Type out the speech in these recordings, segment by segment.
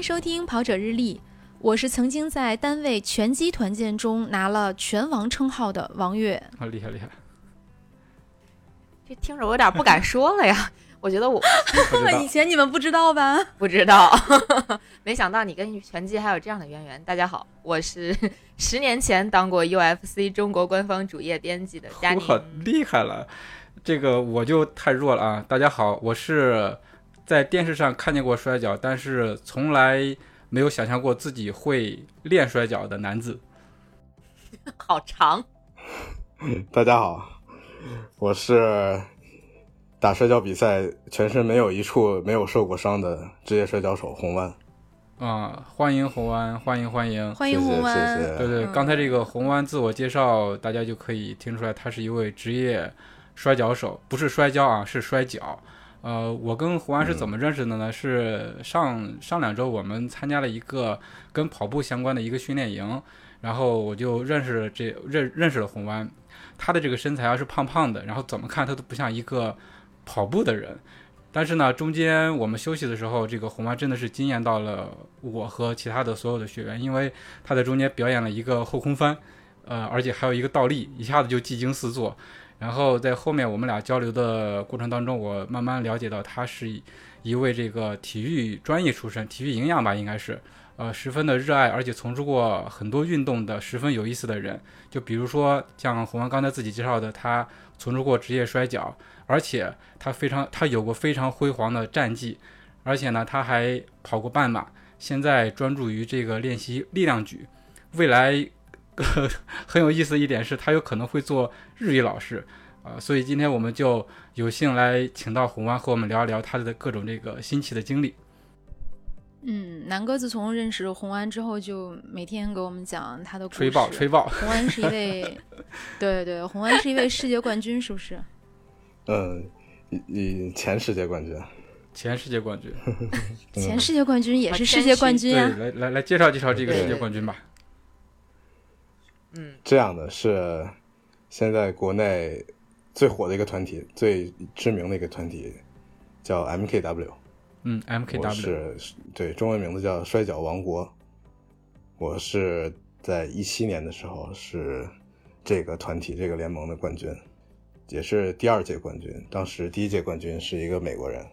迎收听《跑者日历》，我是曾经在单位拳击团建中拿了拳王称号的王悦。啊，厉害厉害！这听着我有点不敢说了呀。我觉得我以前你们不知道吧？不知道，没想到你跟拳击还有这样的渊源。大家好，我是 十年前当过 UFC 中国官方主页编辑的佳宁。哇，厉害了！这个我就太弱了啊！大家好，我是在电视上看见过摔跤，但是从来没有想象过自己会练摔跤的男子。好长。大家好，我是打摔跤比赛全身没有一处没有受过伤的职业摔跤手红湾。啊，欢迎红湾，欢迎欢迎！欢迎红湾。谢谢。对对，嗯刚才这个红湾自我介绍，大家就可以听出来，他是一位职业摔跤手，不是摔跤啊，是摔跤。呃，我跟胡安是怎么认识的呢？是上上两周我们参加了一个跟跑步相关的一个训练营，然后我就认识了这认认识了红湾。他的这个身材啊是胖胖的，然后怎么看他都不像一个跑步的人。但是呢，中间我们休息的时候，这个红蛙真的是惊艳到了我和其他的所有的学员，因为他在中间表演了一个后空翻，呃，而且还有一个倒立，一下子就技惊四座。然后在后面我们俩交流的过程当中，我慢慢了解到他是一位这个体育专业出身，体育营养吧应该是，呃，十分的热爱，而且从事过很多运动的十分有意思的人。就比如说像红王刚才自己介绍的，他从事过职业摔跤，而且他非常他有过非常辉煌的战绩，而且呢他还跑过半马，现在专注于这个练习力量举，未来。很有意思的一点是，他有可能会做日语老师，啊、所以今天我们就有幸来请到红湾和我们聊一聊他的各种这个新奇的经历。嗯，南哥自从认识红安之后，就每天给我们讲他的故事。吹爆吹爆，红安是一位，对对，红安是一位世界冠军，是不是？嗯，以以前世界冠军。前世界冠军，前世界冠军也是世界冠军对，啊。来来来介绍介绍这个世界冠军吧。嗯，这样的是现在国内最火的一个团体，最知名的一个团体叫 MKW。嗯，MKW，是对中文名字叫摔跤王国。我是在一七年的时候是这个团体这个联盟的冠军，也是第二届冠军。当时第一届冠军是一个美国人。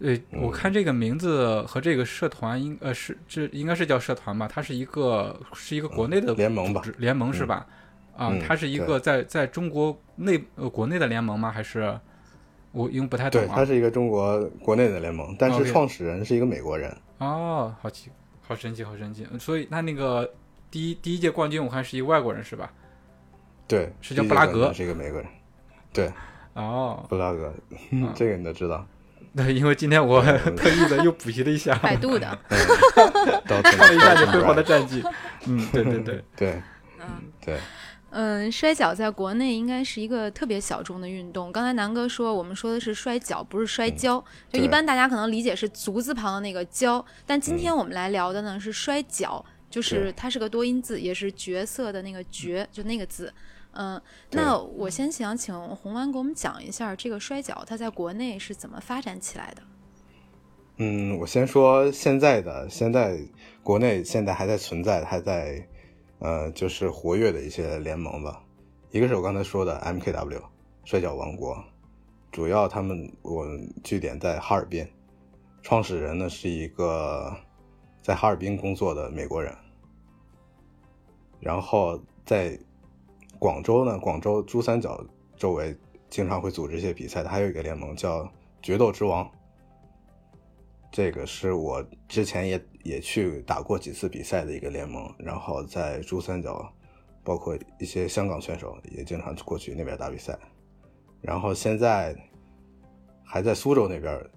呃，我看这个名字和这个社团应呃是这应该是叫社团吧？它是一个是一个国内的联盟吧联盟是吧？啊嗯，它是一个在在中国内呃国内的联盟吗？还是我因为不太懂？它是一个中国国内的联盟，但是创始人是一个美国人。哦，好奇，好神奇，好神奇。所以他那个第一第一届冠军，我看是一个外国人是吧？对，是叫布拉格是一个美国人。对，哦，布拉格，嗯 这个你都知道。对，因为今天我 特意的又补习了一下，百度的，到 看了一下你辉煌的战绩。嗯，对对对，对。嗯，对，嗯，摔跤在国内应该是一个特别小众的运动。刚才南哥说，我们说的是摔跤，不是摔跤。就一般大家可能理解是足字旁的那个跤，但今天我们来聊的呢是摔跤，就是它是个多音字，也是角色的那个角，就那个字。嗯，那我先想请红湾给我们讲一下这个摔角它在国内是怎么发展起来的。嗯，我先说现在的，现在国内现在还在存在，还在呃，就是活跃的一些联盟吧。一个是我刚才说的 MKW 摔角王国，主要他们我据点在哈尔滨，创始人呢是一个在哈尔滨工作的美国人。然后在广州呢，广州珠三角周围经常会组织一些比赛的，还有一个联盟叫决斗之王。这个是我之前也也去打过几次比赛的一个联盟，然后在珠三角，包括一些香港选手也经常过去那边打比赛，然后现在还在苏州那边，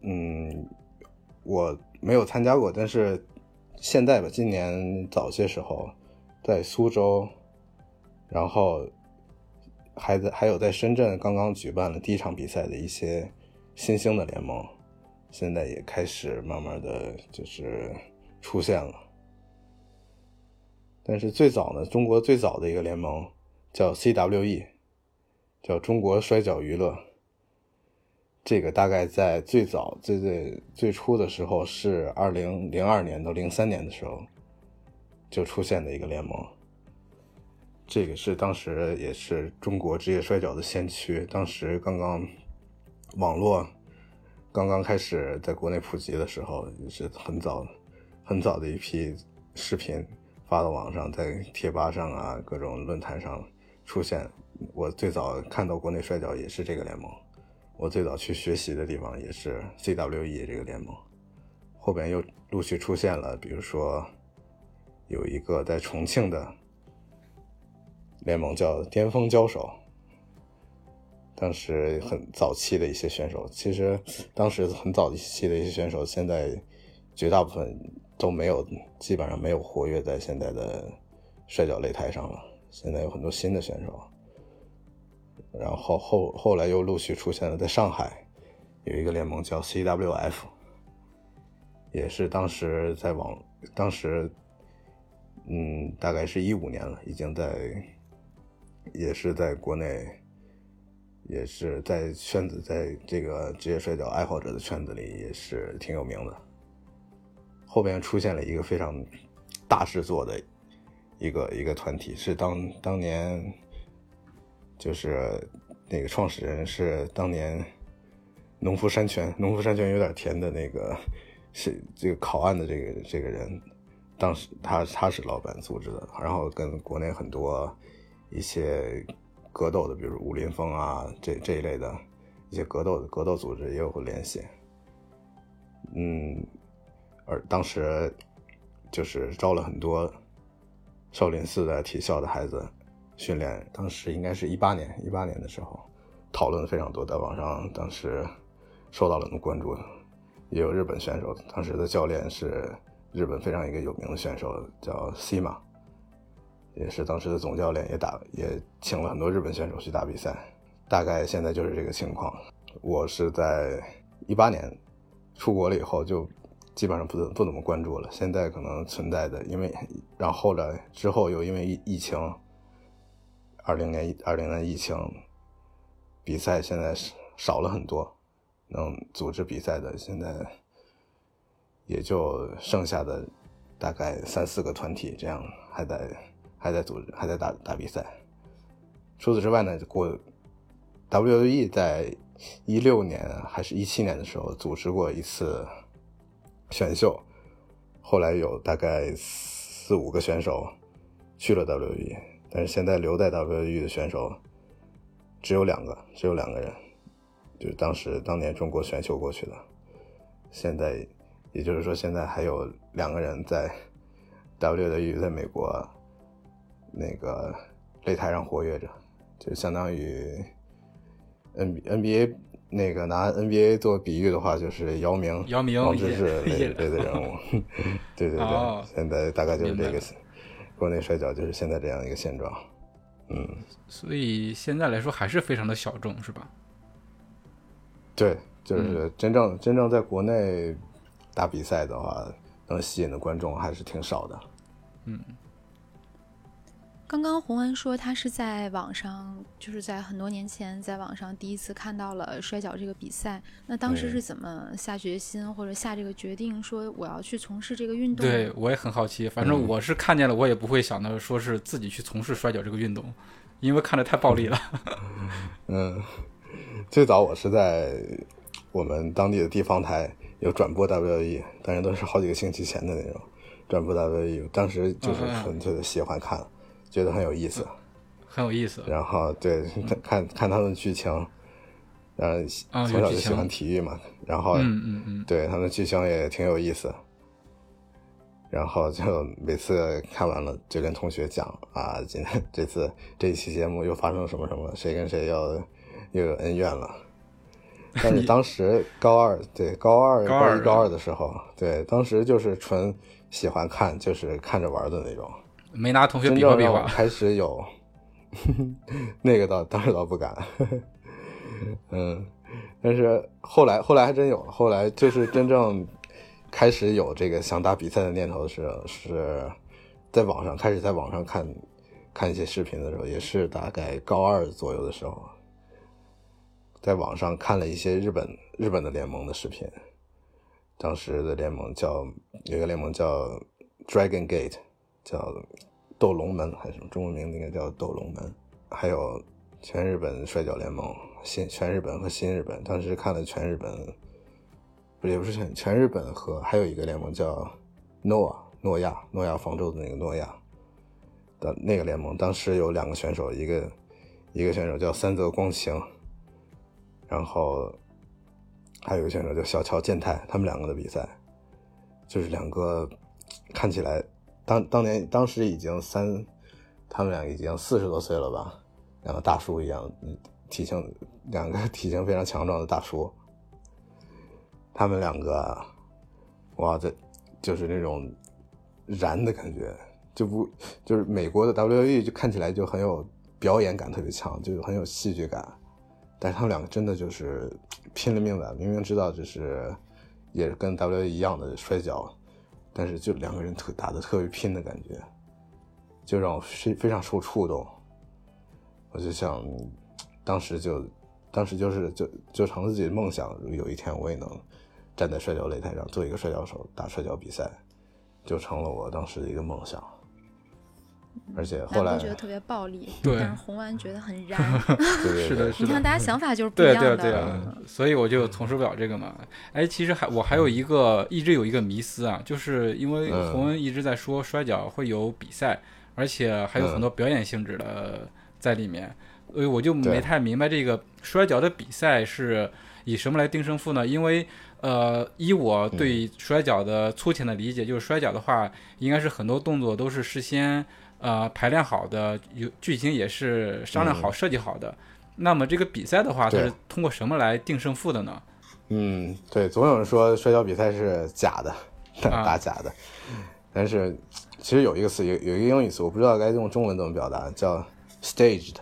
嗯，我没有参加过，但是现在吧，今年早些时候在苏州，然后还在还有在深圳刚刚举办了第一场比赛的一些新兴的联盟。现在也开始慢慢的就是出现了，但是最早呢，中国最早的一个联盟叫 CWE，叫中国摔角娱乐。这个大概在最早最最最初的时候是二零零二年到零三年的时候就出现的一个联盟。这个是当时也是中国职业摔角的先驱，当时刚刚网络刚刚开始在国内普及的时候，也是很早很早的一批视频发到网上，在贴吧上啊各种论坛上出现。我最早看到国内摔角也是这个联盟，我最早去学习的地方也是 CWE 这个联盟，后边又陆续出现了，比如说有一个在重庆的。联盟叫巅峰交手，当时很早期的一些选手，其实当时很早期的一些选手，现在绝大部分都没有，基本上没有活跃在现在的摔角擂台上了。现在有很多新的选手，然后后后来又陆续出现了，在上海有一个联盟叫 CWF，也是当时在网，当时嗯，大概是一五年了，已经在。也是在国内，也是在圈子，在这个职业摔跤爱好者的圈子里也是挺有名的。后边出现了一个非常大制作的一个一个团体，是当当年就是那个创始人是当年农夫山泉，农夫山泉有点甜的那个是这个考案的这个这个人，当时他他是老板组织的，然后跟国内很多。一些格斗的，比如武林风啊，这这一类的一些格斗的格斗组织也有过联系。嗯，而当时就是招了很多少林寺的体校的孩子训练。当时应该是一八年，一八年的时候讨论非常多，在网上当时受到了很多关注。也有日本选手，当时的教练是日本非常一个有名的选手，叫西马。也是当时的总教练，也打也请了很多日本选手去打比赛，大概现在就是这个情况。我是在一八年出国了以后，就基本上不不怎么关注了。现在可能存在的，因为然后来之后又因为疫情，二零年二零年疫情，比赛现在少了很多，能组织比赛的现在也就剩下的大概三四个团体，这样还在。还在组织，还在打打比赛。除此之外呢，过 W E 在一六年还是一七年的时候组织过一次选秀，后来有大概四五个选手去了 W E，但是现在留在 W E 的选手只有两个，只有两个人，就是当时当年中国选秀过去的。现在也就是说，现在还有两个人在 WWE 在美国。那个擂台上活跃着，就相当于 N N B A 那个拿 N B A 做比喻的话，就是姚明、姚明、王治郅那类的人物。对对对，现在大概就是这个国内摔跤就是现在这样一个现状。嗯，所以现在来说还是非常的小众，是吧？对，就是真正真正在国内打比赛的话，能吸引的观众还是挺少的。嗯。刚刚洪恩说他是在网上，就是在很多年前在网上第一次看到了摔跤这个比赛。那当时是怎么下决心或者下这个决定，说我要去从事这个运动？对我也很好奇。反正我是看见了，我也不会想到说是自己去从事摔跤这个运动，因为看着太暴力了。嗯，最早我是在我们当地的地方台有转播 WWE，但是都是好几个星期前的那种转播 WWE，当时就是纯粹的喜欢看。觉得很有意思，很有意思。然后对 看看他们剧情，嗯，从小就喜欢体育嘛。然后嗯嗯嗯，对他们剧情也挺有意思。然后就每次看完了，就跟同学讲啊，今天 这次这一期节目又发生什么什么，谁跟谁要又有恩怨了。但是当时高二，对 高二高一高二的时候，对当时就是纯喜欢看，就是看着玩的那种。没拿同学比划比划。开始有，那个倒当时倒不敢，嗯，但是后来后来还真有，后来就是真正开始有这个想打比赛的念头是是在网上开始在网上看看一些视频的时候，也是大概高二左右的时候，在网上看了一些日本日本的联盟的视频，当时的联盟叫有一个联盟叫 Dragon Gate，叫斗龙门还是什么中文名应该叫斗龙门，还有全日本摔跤联盟新全日本和新日本，当时看了全日本，不也不是全全日本和还有一个联盟叫 Noah 诺亚诺亚方舟的那个诺亚的那个联盟，当时有两个选手，一个一个选手叫三泽光晴。然后还有一个选手叫小桥健太，他们两个的比赛，就是两个看起来当当年当时已经三，他们俩已经四十多岁了吧，两个大叔一样，体型两个 体型非常强壮的大叔，他们两个哇，这就是那种燃的感觉，就不就是美国的 W E 就看起来就很有表演感，特别强，就很有戏剧感。但是他们两个真的就是拼了命的，明明知道就是也是跟 W E 一样的摔跤，但是就两个人特打的特别拼的感觉，就让我非非常受触动。我就想，当时就当时就是就就成了自己的梦想，有一天我也能站在摔跤擂台上做一个摔跤手，打摔跤比赛，就成了我当时的一个梦想。而且后来觉得特别暴力，对，但是红丸觉得很燃。是的，是的。你看大家想法就是不一样的。对对对，所以我就从事不了这个嘛。哎，其实还我还有一个一直有一个迷思啊，就是因为红文一直在说摔跤会有比赛，而且还有很多表演性质的在里面，所以我就没太明白这个摔跤的比赛是以什么来定胜负呢？因为呃，以我对摔跤的粗浅的理解，就是摔跤的话，应该是很多动作都是事先。呃，排练好的有剧情也是商量好设计好的。那么这个比赛的话，它是通过什么来定胜负的呢？嗯，对，总有人说摔跤比赛是假的，打假的。但是其实有一个词，有有一个英语词，我不知道该用中文怎么表达，叫 staged。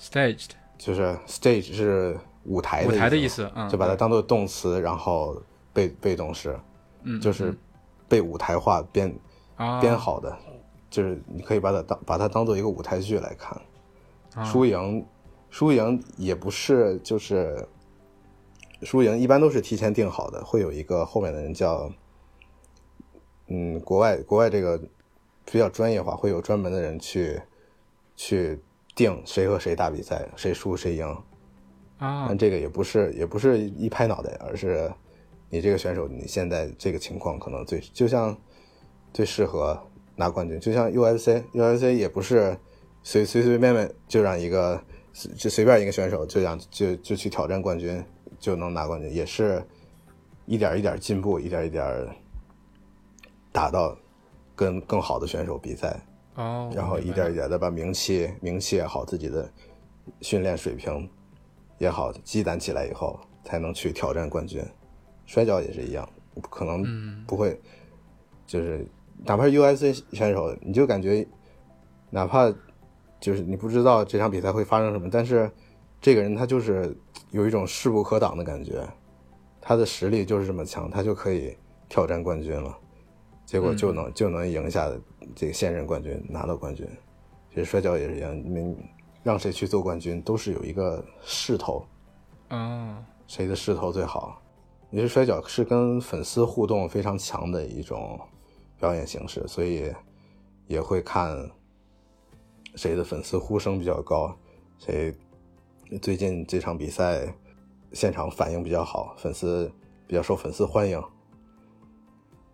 staged 就是 stage 是舞台舞台的意思，就把它当做动词，然后被被动式，嗯，就是被舞台化编编好的。就是你可以把它当把它当做一个舞台剧来看，输赢，输赢也不是就是输赢一般都是提前定好的，会有一个后面的人叫，嗯，国外国外这个比较专业化，会有专门的人去去定谁和谁打比赛，谁输谁赢啊。但这个也不是也不是一拍脑袋，而是你这个选手你现在这个情况可能最就像最适合。拿冠军就像 UFC，UFC 也不是随随随便便就让一个就随便一个选手就让就就去挑战冠军就能拿冠军，也是一点一点进步，一点一点打到跟更好的选手比赛，哦，然后一点一点的把名气名气也好，自己的训练水平也好积攒起来以后，才能去挑战冠军。摔跤也是一样，可能不会就是。哪怕是 UFC 选手，你就感觉，哪怕就是你不知道这场比赛会发生什么，但是这个人他就是有一种势不可挡的感觉，他的实力就是这么强，他就可以挑战冠军了，结果就能就能赢下这个现任冠军，拿到冠军。其实摔跤也是一样，你们让谁去做冠军都是有一个势头，嗯，谁的势头最好？其实摔跤是跟粉丝互动非常强的一种。表演形式，所以也会看谁的粉丝呼声比较高，谁最近这场比赛现场反应比较好，粉丝比较受粉丝欢迎，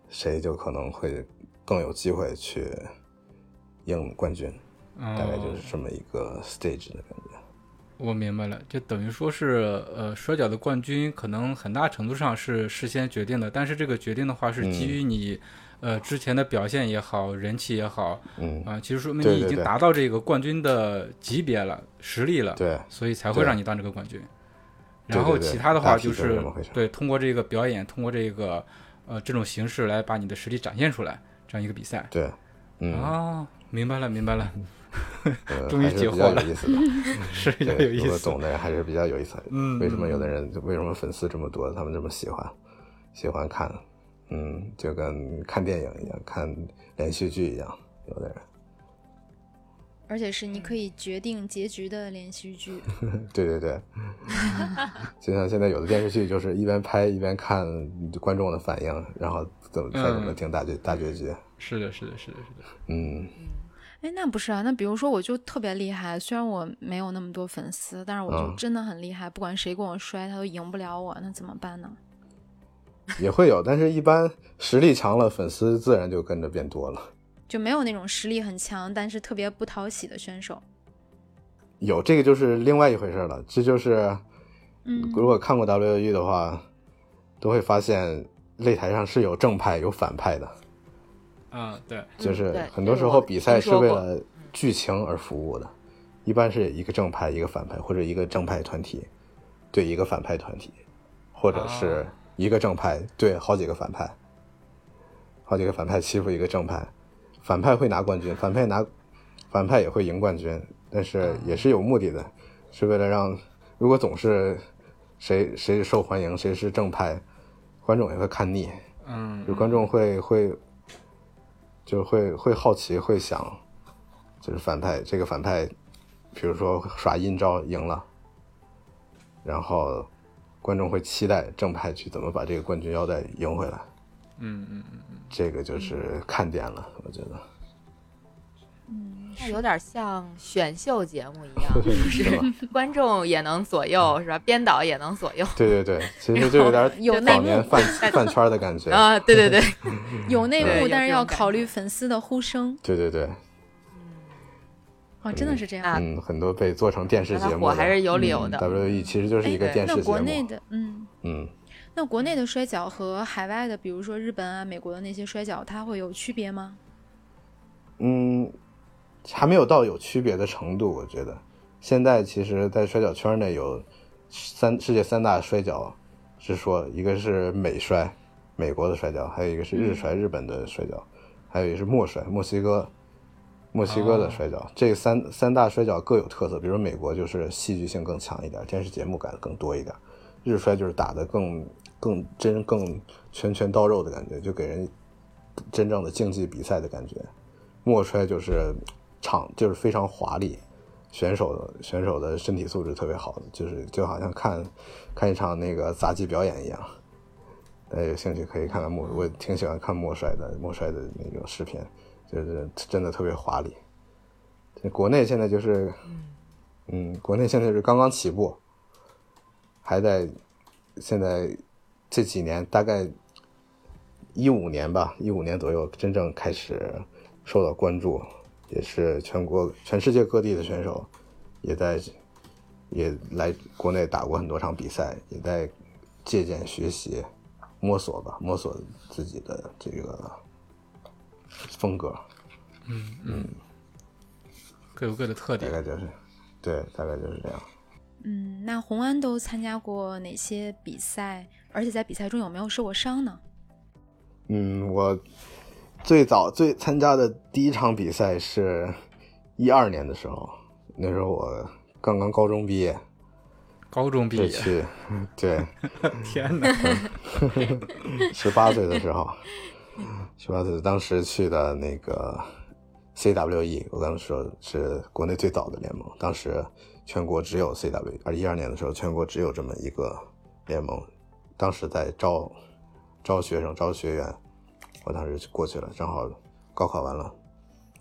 谁就可能会更有机会去赢冠军。大概就是这么一个 stage 的感觉。我明白了，就等于说是，呃，摔跤的冠军可能很大程度上是事先决定的，但是这个决定的话是基于你。呃，之前的表现也好，人气也好，嗯啊，其实说明你已经达到这个冠军的级别了，实力了，对，所以才会让你当这个冠军。然后其他的话就是对，通过这个表演，通过这个呃这种形式来把你的实力展现出来，这样一个比赛。对，嗯啊，明白了，明白了，终于解惑了，是比较有意思，我懂的人还是比较有意思。嗯，为什么有的人为什么粉丝这么多，他们这么喜欢喜欢看？嗯，就跟看电影一样，看连续剧一样，有的人。而且是你可以决定结局的连续剧。对对对，就像现在有的电视剧，就是一边拍一边看观众的反应，然后怎么再怎么听大结大结局。是的，是的，是的，是的。嗯，哎，那不是啊，那比如说我就特别厉害，虽然我没有那么多粉丝，但是我就嗯真的很厉害，不管谁跟我摔，他都赢不了我，那怎么办呢？也会有，但是一般实力强了，粉丝自然就跟着变多了。就没有那种实力很强，但是特别不讨喜的选手。有这个就是另外一回事了，这就是，嗯。如果看过 WWE 的话，都会发现擂台上是有正派有反派的，嗯，对，就是很多时候比赛是为了剧情而服务的，一般是一个正派一个反派，或者一个正派团体对一个反派团体，或者是哦一个正派对好几个反派，好几个反派欺负一个正派，反派会拿冠军，反派拿反派也会赢冠军，但是也是有目的的，是为了让如果总是谁谁受欢迎，谁是正派，观众也会看腻，嗯，就观众会会就会会好奇，会想，就是反派这个反派，比如说耍阴招赢了，然后观众会期待正派去怎么把这个冠军腰带赢回来，嗯嗯嗯这个就是看点了，我觉得。嗯那有点像选秀节目一样，是吧？观众也能左右，是吧？编导也能左右对对对，其实就有点有内幕饭 饭圈的感觉。啊！对对 对，有内幕，但是要考虑粉丝的呼声对对对，啊，真的是这样。啊嗯，很多被做成电视节目的火还是有理由的。WWE 其实就是一个电视节目。国内的，嗯，嗯，那国内的摔跤和海外的，比如说日本啊、美国的那些摔跤，它会有区别吗？嗯，还没有到有区别的程度，我觉得。现在其实，在摔跤圈内有三世界三大摔跤，是说一个是美摔，美国的摔跤，还有一个是日摔，日本的摔跤，还有一个是墨摔，墨西哥，墨西哥的摔跤。这三三大摔跤各有特色，比如美国就是戏剧性更强一点，电视节目感更多一点；日摔就是打得更更真、更拳拳到肉的感觉，就给人真正的竞技比赛的感觉。墨摔就是场就是非常华丽，选手选手的身体素质特别好，就是就好像看看一场那个杂技表演一样。大家有兴趣可以看看墨，我挺喜欢看墨摔的墨摔的那种视频，就是真的特别华丽。这国内现在就是，嗯，国内现在是刚刚起步，还在现在这几年大概一五年吧，一五年左右真正开始受到关注，也是全国全世界各地的选手也在也来国内打过很多场比赛，也在借鉴学习，摸索吧，摸索自己的这个风格，嗯嗯各有各的特点。大概就是对，大概就是这样。嗯，那红安都参加过哪些比赛？而且在比赛中有没有受过伤呢？嗯，我最早最参加的第一场比赛是一二年的时候，那时候我刚刚高中毕业，高中毕业，是去对 天哪！十八岁的时候，十八岁当时去的那个 CWE，我刚刚说是国内最早的联盟，当时全国只有 CWE，而一二年的时候全国只有这么一个联盟，当时在招招学生招学员，我当时就过去了，正好高考完了，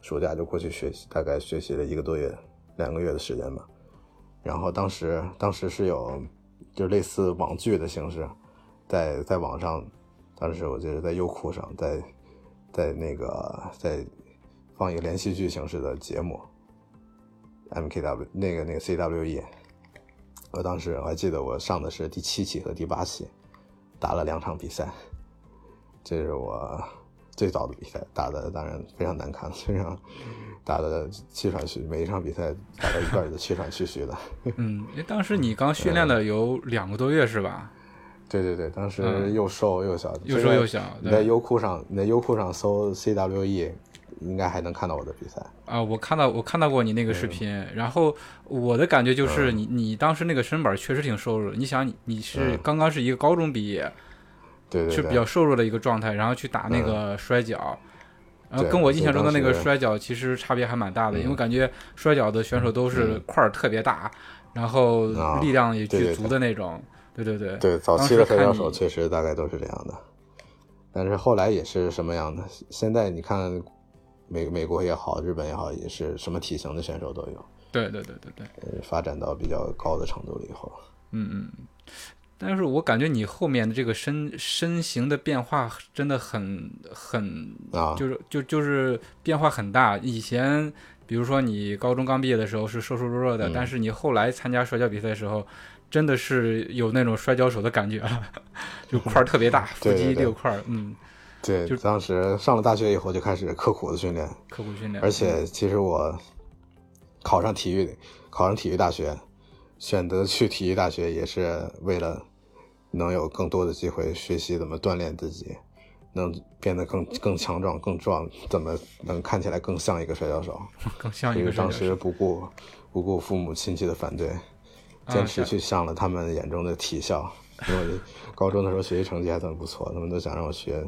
暑假就过去学习，大概学习了一个多月、两个月的时间吧。然后当时当时是有就类似网剧的形式，在在网上，当时我记得在优酷上，在在那个在放一个连续剧形式的节目，MKW 那个那个 CWE，我当时我还记得我上的是第七期和第八期，打了两场比赛，这是我最早的比赛，打的当然非常难看，非常打的气喘吁，每一场比赛打到一半就气喘吁吁的。嗯，因为当时你刚训练了有两个多月是吧？对对对，当时嗯。又瘦又小，又瘦又小你在优酷上，你在优酷上搜 CWE，应该还能看到我的比赛。啊，我看到我看到过你那个视频，然后我的感觉就是你你当时那个身板确实挺瘦弱的。你想你你是嗯。刚刚是一个高中毕业，对对对，是比较瘦弱的一个状态，然后去打那个摔跤，然后跟我印象中的那个摔跤其实差别还蛮大的，因为嗯。感觉摔跤的选手都是嗯。块儿特别大，然后啊力量也巨足的那种。对对对，对，早期的摔跤手确实大概都是这样的，但是后来也是什么样的？现在你看美美国也好，日本也好，也是什么体型的选手都有，对对对对对，呃发展到比较高的程度了以后，嗯嗯。但是我感觉你后面的这个身身形的变化真的很很啊，就是就就是变化很大。以前比如说你高中刚毕业的时候是瘦瘦弱弱的，嗯但是你后来参加摔跤比赛的时候，真的是有那种摔跤手的感觉了，就块儿特别大，腹肌对对对六块儿，嗯，对就，当时上了大学以后就开始刻苦的训练，刻苦训练。而且其实我考上体育，考上体育大学，选择去体育大学也是为了能有更多的机会学习怎么锻炼自己，能变得更更强壮、更壮，怎么能看起来更像一个摔跤手。更像一所以当时。不顾不顾父母亲戚的反对，啊坚持去上了他们眼中的体校。因为高中的时候学习成绩还算不错，他们都想让我学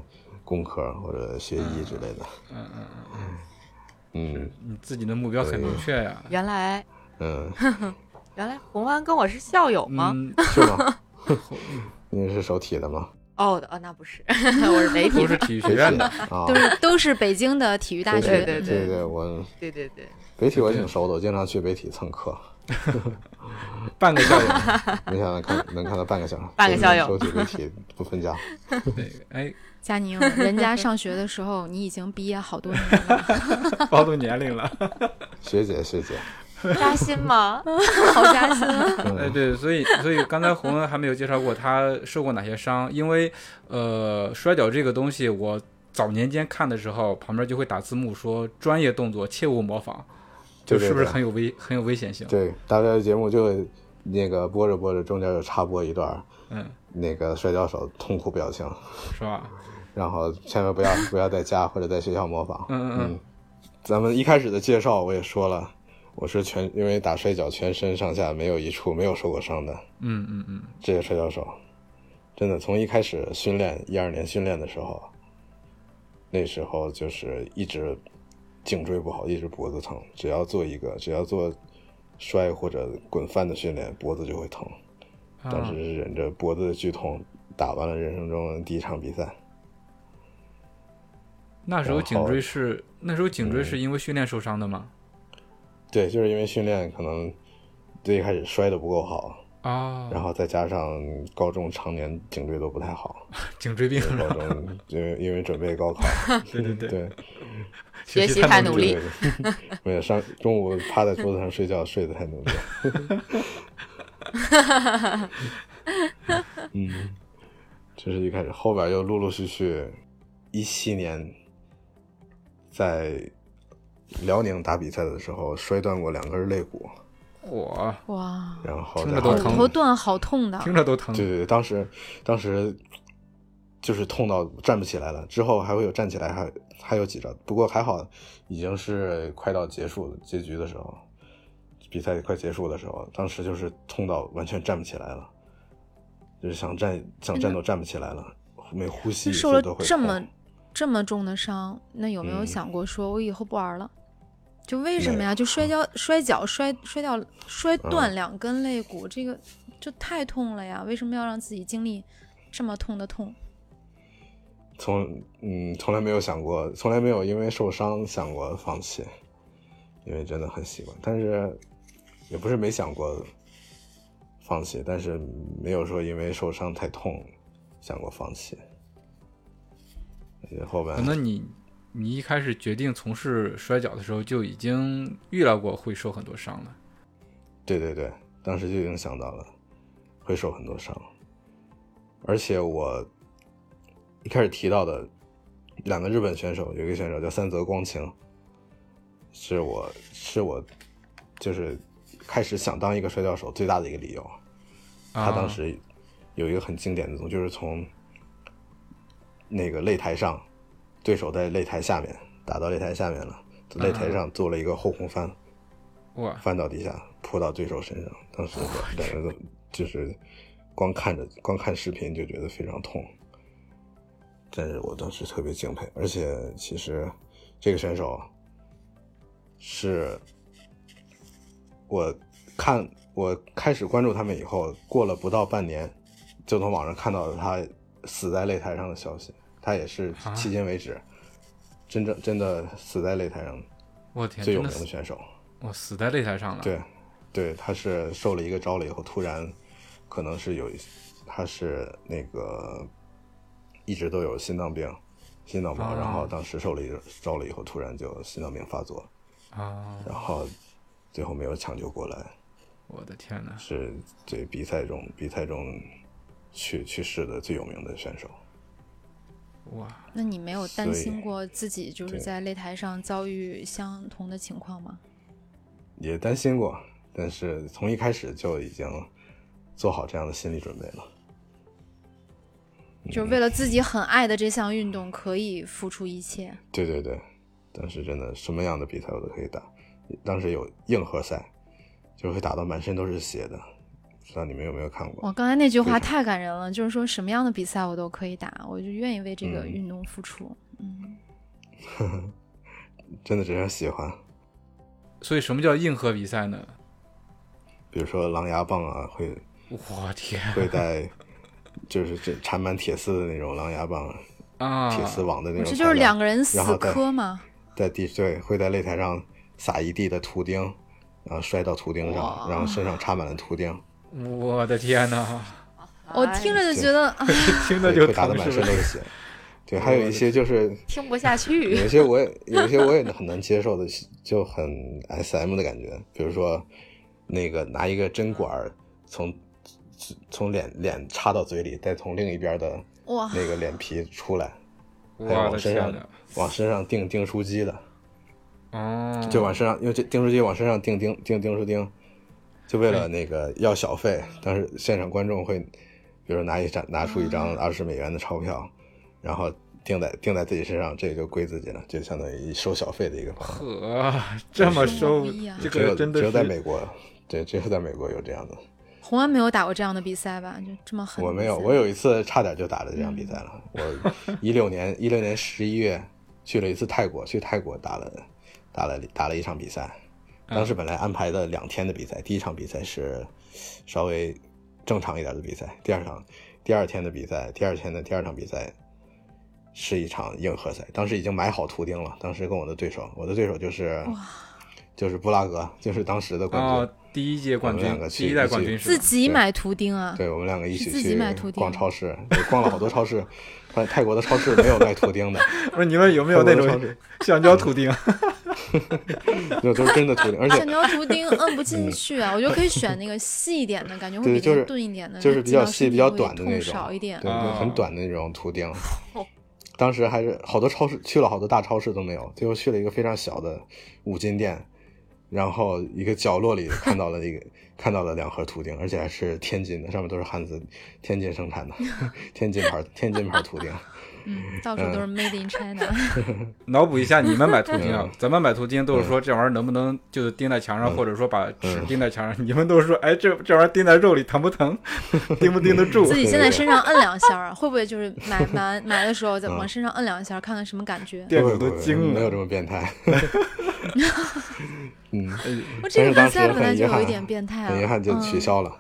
工科或者学医之类的。嗯嗯嗯，嗯你自己的目标很明确呀。原来嗯，原来红安跟我是校友吗？嗯，是吗？你是首体的吗？哦哦，那不是，我是媒体都是的。体育学院的。啊，都是都是北京的体育大对学。对对对对，我对对对，北体我挺熟的，我经常去北体蹭课，半个校友。没想到看能看到半个校友，半个校友手体北体不分家。对，哎，佳宁，人家上学的时候你已经毕业好多年了，暴露年龄了。学姐学姐，扎心吗？好扎心啊！哎，嗯，对，所以所以刚才洪恩还没有介绍过他受过哪些伤，因为呃，摔跤这个东西，我早年间看的时候，旁边就会打字幕说专业动作切勿模仿，就是不是很有危很有危险性？对，大家的节目就会那个播着播着，中间就插播一段嗯，那个摔跤手痛苦表情，是吧？然后千万不要不要在家或者在学校模仿。嗯嗯嗯，咱们一开始的介绍我也说了，我是全因为打摔跤全身上下没有一处没有受过伤的嗯嗯嗯，这个摔跤手，真的从一开始训练一二年训练的时候，那时候就是一直颈椎不好，一直脖子疼，只要做一个只要做摔或者滚翻的训练，脖子就会疼。当啊时是忍着脖子的剧痛打完了人生中的第一场比赛。那时候颈椎是那时候颈椎嗯是因为训练受伤的吗？对，就是因为训练可能最开始摔的不够好，啊，然后再加上高中常年颈椎都不太好，颈椎病高，中因为因为准备高考，对对对，对，学习太努力没有上中午趴在桌子上睡觉，睡得太努力。嗯，这是一开始，后边又陆陆续续，一七年在辽宁打比赛的时候摔断过两根肋骨，我哇，然后头断好痛的，听着都疼。对对对，当时当时就是痛到站不起来了，之后还会有站起来，还还有几招，不过还好，已经是快到结束结局的时候，比赛快结束的时候，当时就是痛到完全站不起来了，就是想站想站都站不起来了，每呼吸一受了次都会这么这么重的伤，那有没有嗯。想过说我以后不玩了？就为什么呀？就摔跤、摔跤、摔摔掉、摔断嗯两根肋骨，这个就太痛了呀！为什么要让自己经历这么痛的痛？从嗯从来没有想过，从来没有因为受伤想过放弃，因为真的很喜欢，但是也不是没想过放弃，但是没有说因为受伤太痛想过放弃。后边可能你你一开始决定从事摔跤的时候，就已经预料过会受很多伤了。对对对，当时就已经想到了会受很多伤，而且我一开始提到的两个日本选手，有一个选手叫三泽光晴，是我是我就是开始想当一个摔跤手最大的一个理由。他当时有一个很经典的动作，就是从那个擂台上，对手在擂台下面打到擂台下面了，在擂台上做了一个后空翻。哇，翻到地下，扑到对手身上。当时两个人都就是光看着光看视频就觉得非常痛，但是我当时特别敬佩，而且其实这个选手是我看我开始关注他们以后，过了不到半年，就从网上看到了他死在擂台上的消息。他也是迄今为止真正真的死在擂台上我天，最有名的选手。我死在擂台上了。对，对，他是受了一个招了以后，突然可能是有一，他是那个一直都有心脏病，心脏病，哦然后当时受了一个招了以后，突然就心脏病发作，啊，然后最后没有抢救过来，我的天呐！是对比赛中比赛中去去世的最有名的选手。哇，那你没有担心过自己就是在擂台上遭遇相同的情况吗？也担心过，但是从一开始就已经做好这样的心理准备了。就为了自己很爱的这项运动，可以付出一切。对对对，当时真的什么样的比赛我都可以打。当时有硬核赛，就会打到满身都是血的，不知道你们有没有看过？我，刚才那句话太感人了，就是说什么样的比赛我都可以打，我就愿意为这个嗯运动付出。嗯，真的只是喜欢，所以什么叫硬核比赛呢？比如说狼牙棒啊，会我天会带，就是这缠满铁丝的那种狼牙棒，啊！铁丝网的那种。这就是两个人死磕吗。在地对会在擂台上撒一地的图钉，然后摔到图钉上，然后身上插满了图钉，我的天哪！我听着就觉得，啊 听着就打得疼，是不是？满身都是血。对，还有一些就是听不下去 有些我也有些我也很难接受的，就很 S M 的感觉。比如说，那个拿一个针管儿从从脸脸插到嘴里，再从另一边的，那个脸皮出来，还有往身上！往身上钉钉书机的，哦，就往身上，因为这钉书机往身上钉钉钉钉书钉，就为了那个要小费。但是现场观众会，比如拿一张拿出一张二十美元的钞票，然后定在定在自己身上，这个就归自己了，就相当于收小费的一个方式。呵，这么收只有个真的只有在美国，对，只有在美国有这样的。红安没有打过这样的比赛吧？就这么狠我没有，我有一次差点就打了这场比赛了。我一六年一六年十一月去了一次泰国，去泰国打了打了打了一场比赛。当时本来安排的两天的比赛，第一场比赛是稍微正常一点的比赛，第二场第二天的比赛，第二天的第二场比赛是一场硬核赛。当时已经买好图钉了，当时跟我的对手，我的对手就是就是布拉格，就是当时的冠军。哦，第一届冠军我们两个，去第一代冠军是自？己买图钉啊？对，我们两个一起是自己去买图钉逛超市，逛了好多超市。发 现泰国的超市没有卖图钉的，不是你们有没有那种橡胶图钉？那都是真的图钉，而且橡胶图钉摁不进去啊！我觉得可以选那个细一点的，感觉会比那个对就是钝一点的，就是比较细比较短的那种少一点。对，很短的那种图钉。当时还是好多超市去了好多大超市都没有，最后去了一个非常小的五金店，然后一个角落里看到了一个看到了两盒图钉，而且还是天津的，上面都是汉字，天津生产的，天津牌天津牌图钉。嗯，到处都是 Made in China。脑补一下，你们买图钉啊嗯，咱们买图钉都是说这玩意儿能不能就是钉在墙上，嗯或者说把纸嗯钉在墙上。你们都是说，哎，这这玩意儿钉在肉里疼不疼？钉不钉得住自？己先在身上摁两下啊，会不会就是买买买的时候再嗯往身上摁两下，看看什么感觉？店主都惊了没有这。么变态。嗯，我这个比赛本来就有一点变态了，很遗憾就取嗯消了。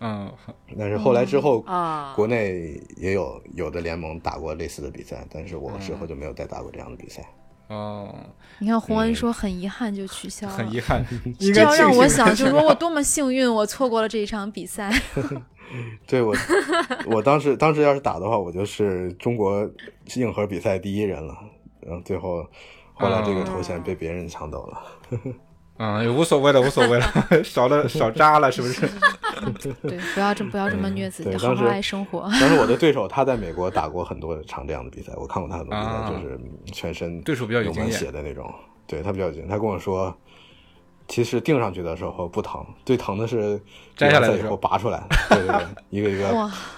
嗯，但是后来之后，啊，国内也有有的联盟打过类似的比赛，但是我之后就没有再打过这样的比赛。哦，你看洪恩说很遗憾就取消了，很遗憾，应这该要让我想，就是说我多么 幸运，我错过了这一场比赛。对我，我当时当时要是打的话，我就是中国硬核比赛第一人了。然后最后后来这个头衔被别人抢走了。嗯，也无所谓了，无所谓了，少了少渣了，是不是？对，不要这不要这么虐自己，对好好爱生活。但是我的 对手他在美国打过很多场这样的比赛，我看过他很多比赛，啊就是全身对手比较有有满经验血的那种。对他比较有经验，他跟我说，其实钉上去的时候不疼，最疼的是摘下来的时候后拔出来，对对对，一个一个，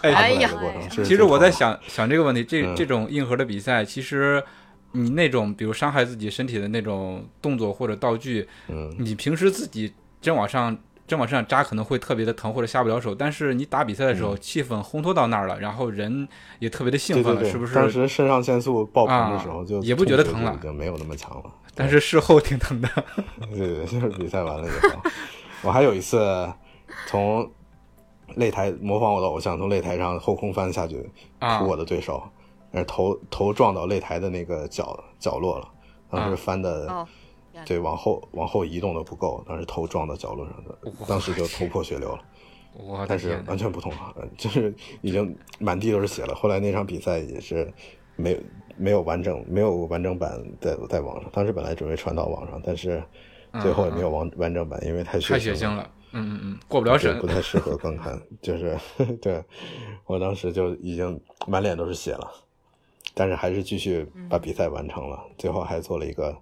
哎拔出来呀的过程。其实我在想想这个问题，这嗯这种硬核的比赛，其实你那种比如伤害自己身体的那种动作或者道具，嗯，你平时自己真往上真往身上扎可能会特别的疼或者下不了手，但是你打比赛的时候，气氛烘托到那儿了，然后人也特别的兴奋了，是不是？当时肾上腺素爆棚的时候，就也不觉得疼了，已经没有那么强了。但是事后挺疼的。对对，就是比赛完了以后，我还有一次从擂台模仿我的偶像，从擂台上后空翻下去扑我的对手，但是头头撞到擂台的那个角角落了，当时翻的。对，往后往后移动的不够，当时头撞到角落上的，当时就头破血流了。但是完全不痛啊，就是已经满地都是血了。后来那场比赛也是没没有完整，没有完整版在在网上。当时本来准备传到网上，但是最后也没有完完整版，因为太血太血腥了。嗯嗯嗯，过不了审，不太适合观看。就是 对我当时就已经满脸都是血了，但是还是继续把比赛完成了，最后还做了一个。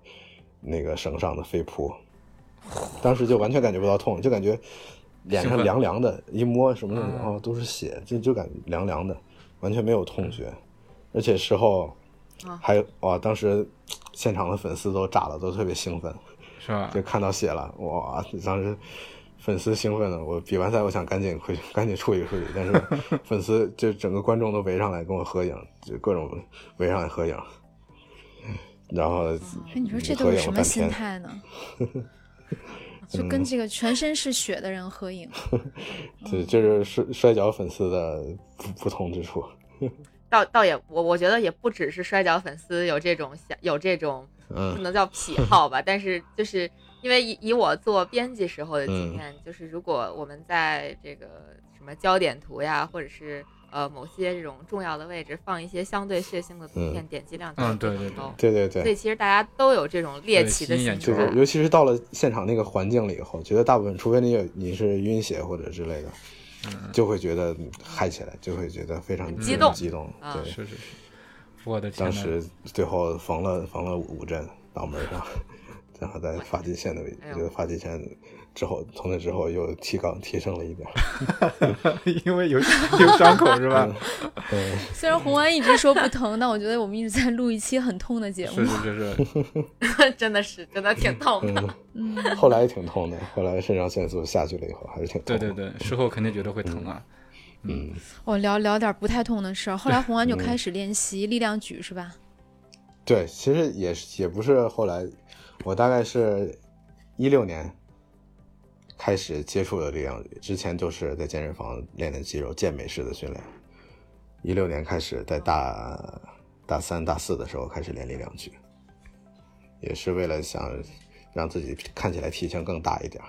那个绳上的飞扑，当时就完全感觉不到痛，就感觉脸上凉凉的，一摸什么的哦都是血，就就感凉凉的，完全没有痛觉，而且事后还哇，当时现场的粉丝都炸了，都特别兴奋，是吧？就看到血了，哇！当时粉丝兴奋的，我比完赛，我想赶紧回去，赶紧处理处理，但是 粉丝就整个观众都围上来跟我合影，就各种围上来合影。然后，哎，你说这都是什么心态呢？就跟这个全身是血的人合影，对，就是摔摔跤粉丝的不不同之处。倒倒也，我我觉得也不只是摔跤粉丝有这种想有这种不能叫癖好吧，但是就是因为以以我做编辑时候的经验，就是如果我们在这个什么焦点图呀，或者是。呃，某些这种重要的位置放一些相对血腥的图片，点击量就会更高。对对对。所以其实大家都有这种猎奇的心理，尤其是到了现场那个环境里以后，觉得大部分，除非你有你是晕血或者之类的，就会觉得嗨起来，就会觉得非常激动激动。对，是是是。我的天！当时最后缝了缝了五针脑门上，然后在发际线的位置，觉得发际线。之后，从那之后又提高提升了一点，因为有有伤口是吧？对。虽然红安一直说不疼，但我觉得我们一直在录一期很痛的节目。是是是，真的是真的挺痛的。嗯。后来也挺痛的，后来肾上腺素下去了以后还是挺痛。对对对，事后肯定觉得会疼啊。嗯。我聊聊点不太痛的事儿。后来红安就开始练习力量举，是吧？对，其实也也不是后来，我大概是一六年。开始接触的力量，之前就是在健身房练练肌肉，健美式的训练。一六年开始，在大大三、大四的时候开始练力量举，也是为了想让自己看起来体型更大一点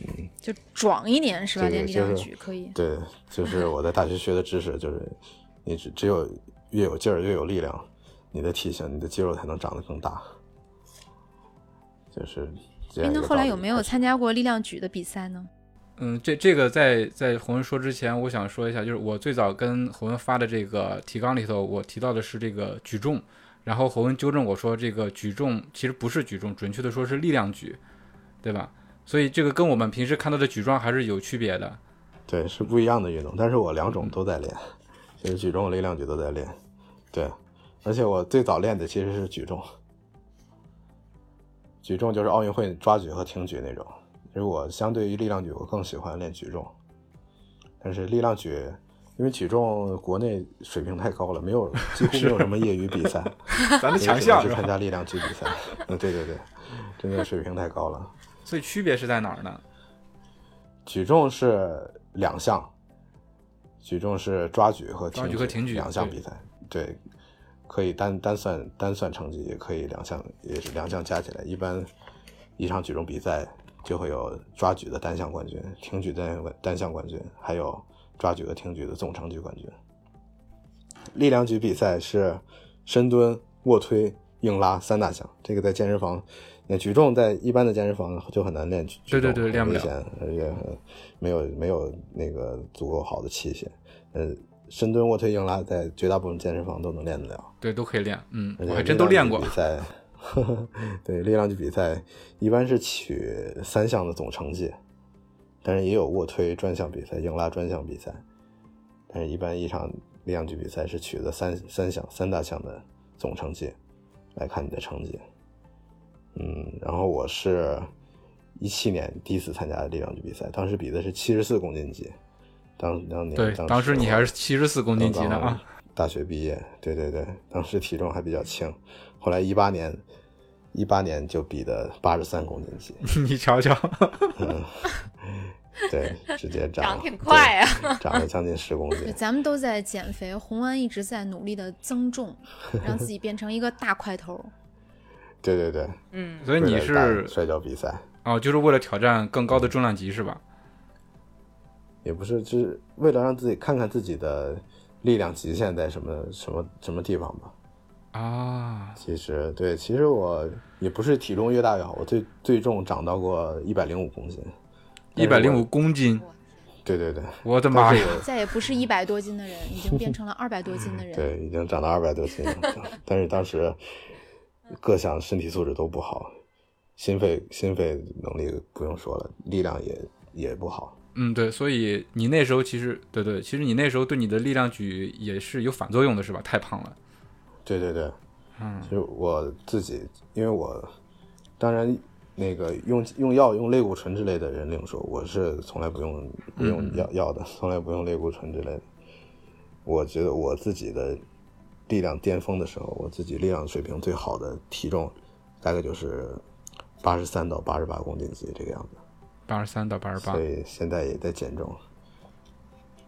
嗯，就壮一点是吧？练力量举可以。对，就是我在大学学的知识，就是你只只有越有劲儿、越有力量，你的体型、你的肌肉才能长得更大。就是。那后来有没有参加过力量举的比赛呢？嗯，这这个在在洪文说之前，我想说一下，就是我最早跟洪文发的这个提纲里头，我提到的是这个举重，然后洪文纠正我说，这个举重其实不是举重，准确的说是力量举，对吧？所以这个跟我们平时看到的举重还是有区别的。对，是不一样的运动，但是我两种都在练，就是举重、力量举都在练。对，而且我最早练的其实是举重。举重就是奥运会抓举和挺举那种，其实我相对于力量举，我更喜欢练举重。但是力量举，因为举重国内水平太高了，没有几乎没有什么业余比赛，咱的强项是参加力量举比赛。嗯，对对对，真的水平太高了。所以区别是在哪儿呢？举重是两项，举重是抓举和挺举和挺举两项比赛，对。可以单单算单算成绩，也可以两项也是两项加起来。一般一场举重比赛就会有抓举的单项冠军、挺举单单项冠军，还有抓举和挺举的总成绩冠军。力量举比赛是深蹲、卧推、硬拉三大项。这个在健身房，那举重在一般的健身房就很难练。对对对，练不了，而且没有没有那个足够好的器械。呃。深蹲、卧推、硬拉，在绝大部分健身房都能练得了。对，都可以练。嗯，我还真都练过。比赛，对力量举比赛一般是取三项的总成绩，但是也有卧推专项比赛、硬拉专项比赛。但是，一般一场力量举比赛是取的三三项三大项的总成绩来看你的成绩。嗯，然后我是一七年第一次参加力量举比赛，当时比的是七十四公斤级。当当年对，当时你还是七十四公斤级呢啊！大学毕业，对对对，当时体重还比较轻。后来一八年，一八年就比的八十三公斤级。你瞧瞧，嗯，对，直接长长挺快啊，长了将近十公斤。咱们都在减肥，红安一直在努力的增重，让自己变成一个大块头。对对对，嗯，所以你是摔跤比赛哦，就是为了挑战更高的重量级是吧？也不是，就是为了让自己看看自己的力量极限在什么什么什么地方吧。啊，其实对，其实我也不是体重越大越好，我最最重长到过一百零五公斤。一百零五公斤？对对对，我的妈呀！再也不是一百多斤的人，已经变成了二百多斤的人。对，已经长到二百多斤了。但是当时各项身体素质都不好，心肺心肺能力不用说了，力量也也不好。嗯，对，所以你那时候其实，对对，其实你那时候对你的力量举也是有反作用的，是吧？太胖了。对对对，嗯，就我自己，因为我当然那个用用药用类固醇之类的人另说，我是从来不用不用药药的，从来不用类固醇之类的。我觉得我自己的力量巅峰的时候，我自己力量水平最好的体重，大概就是八十三到八十八公斤级这个样子。八十三到八十八，所以现在也在减重。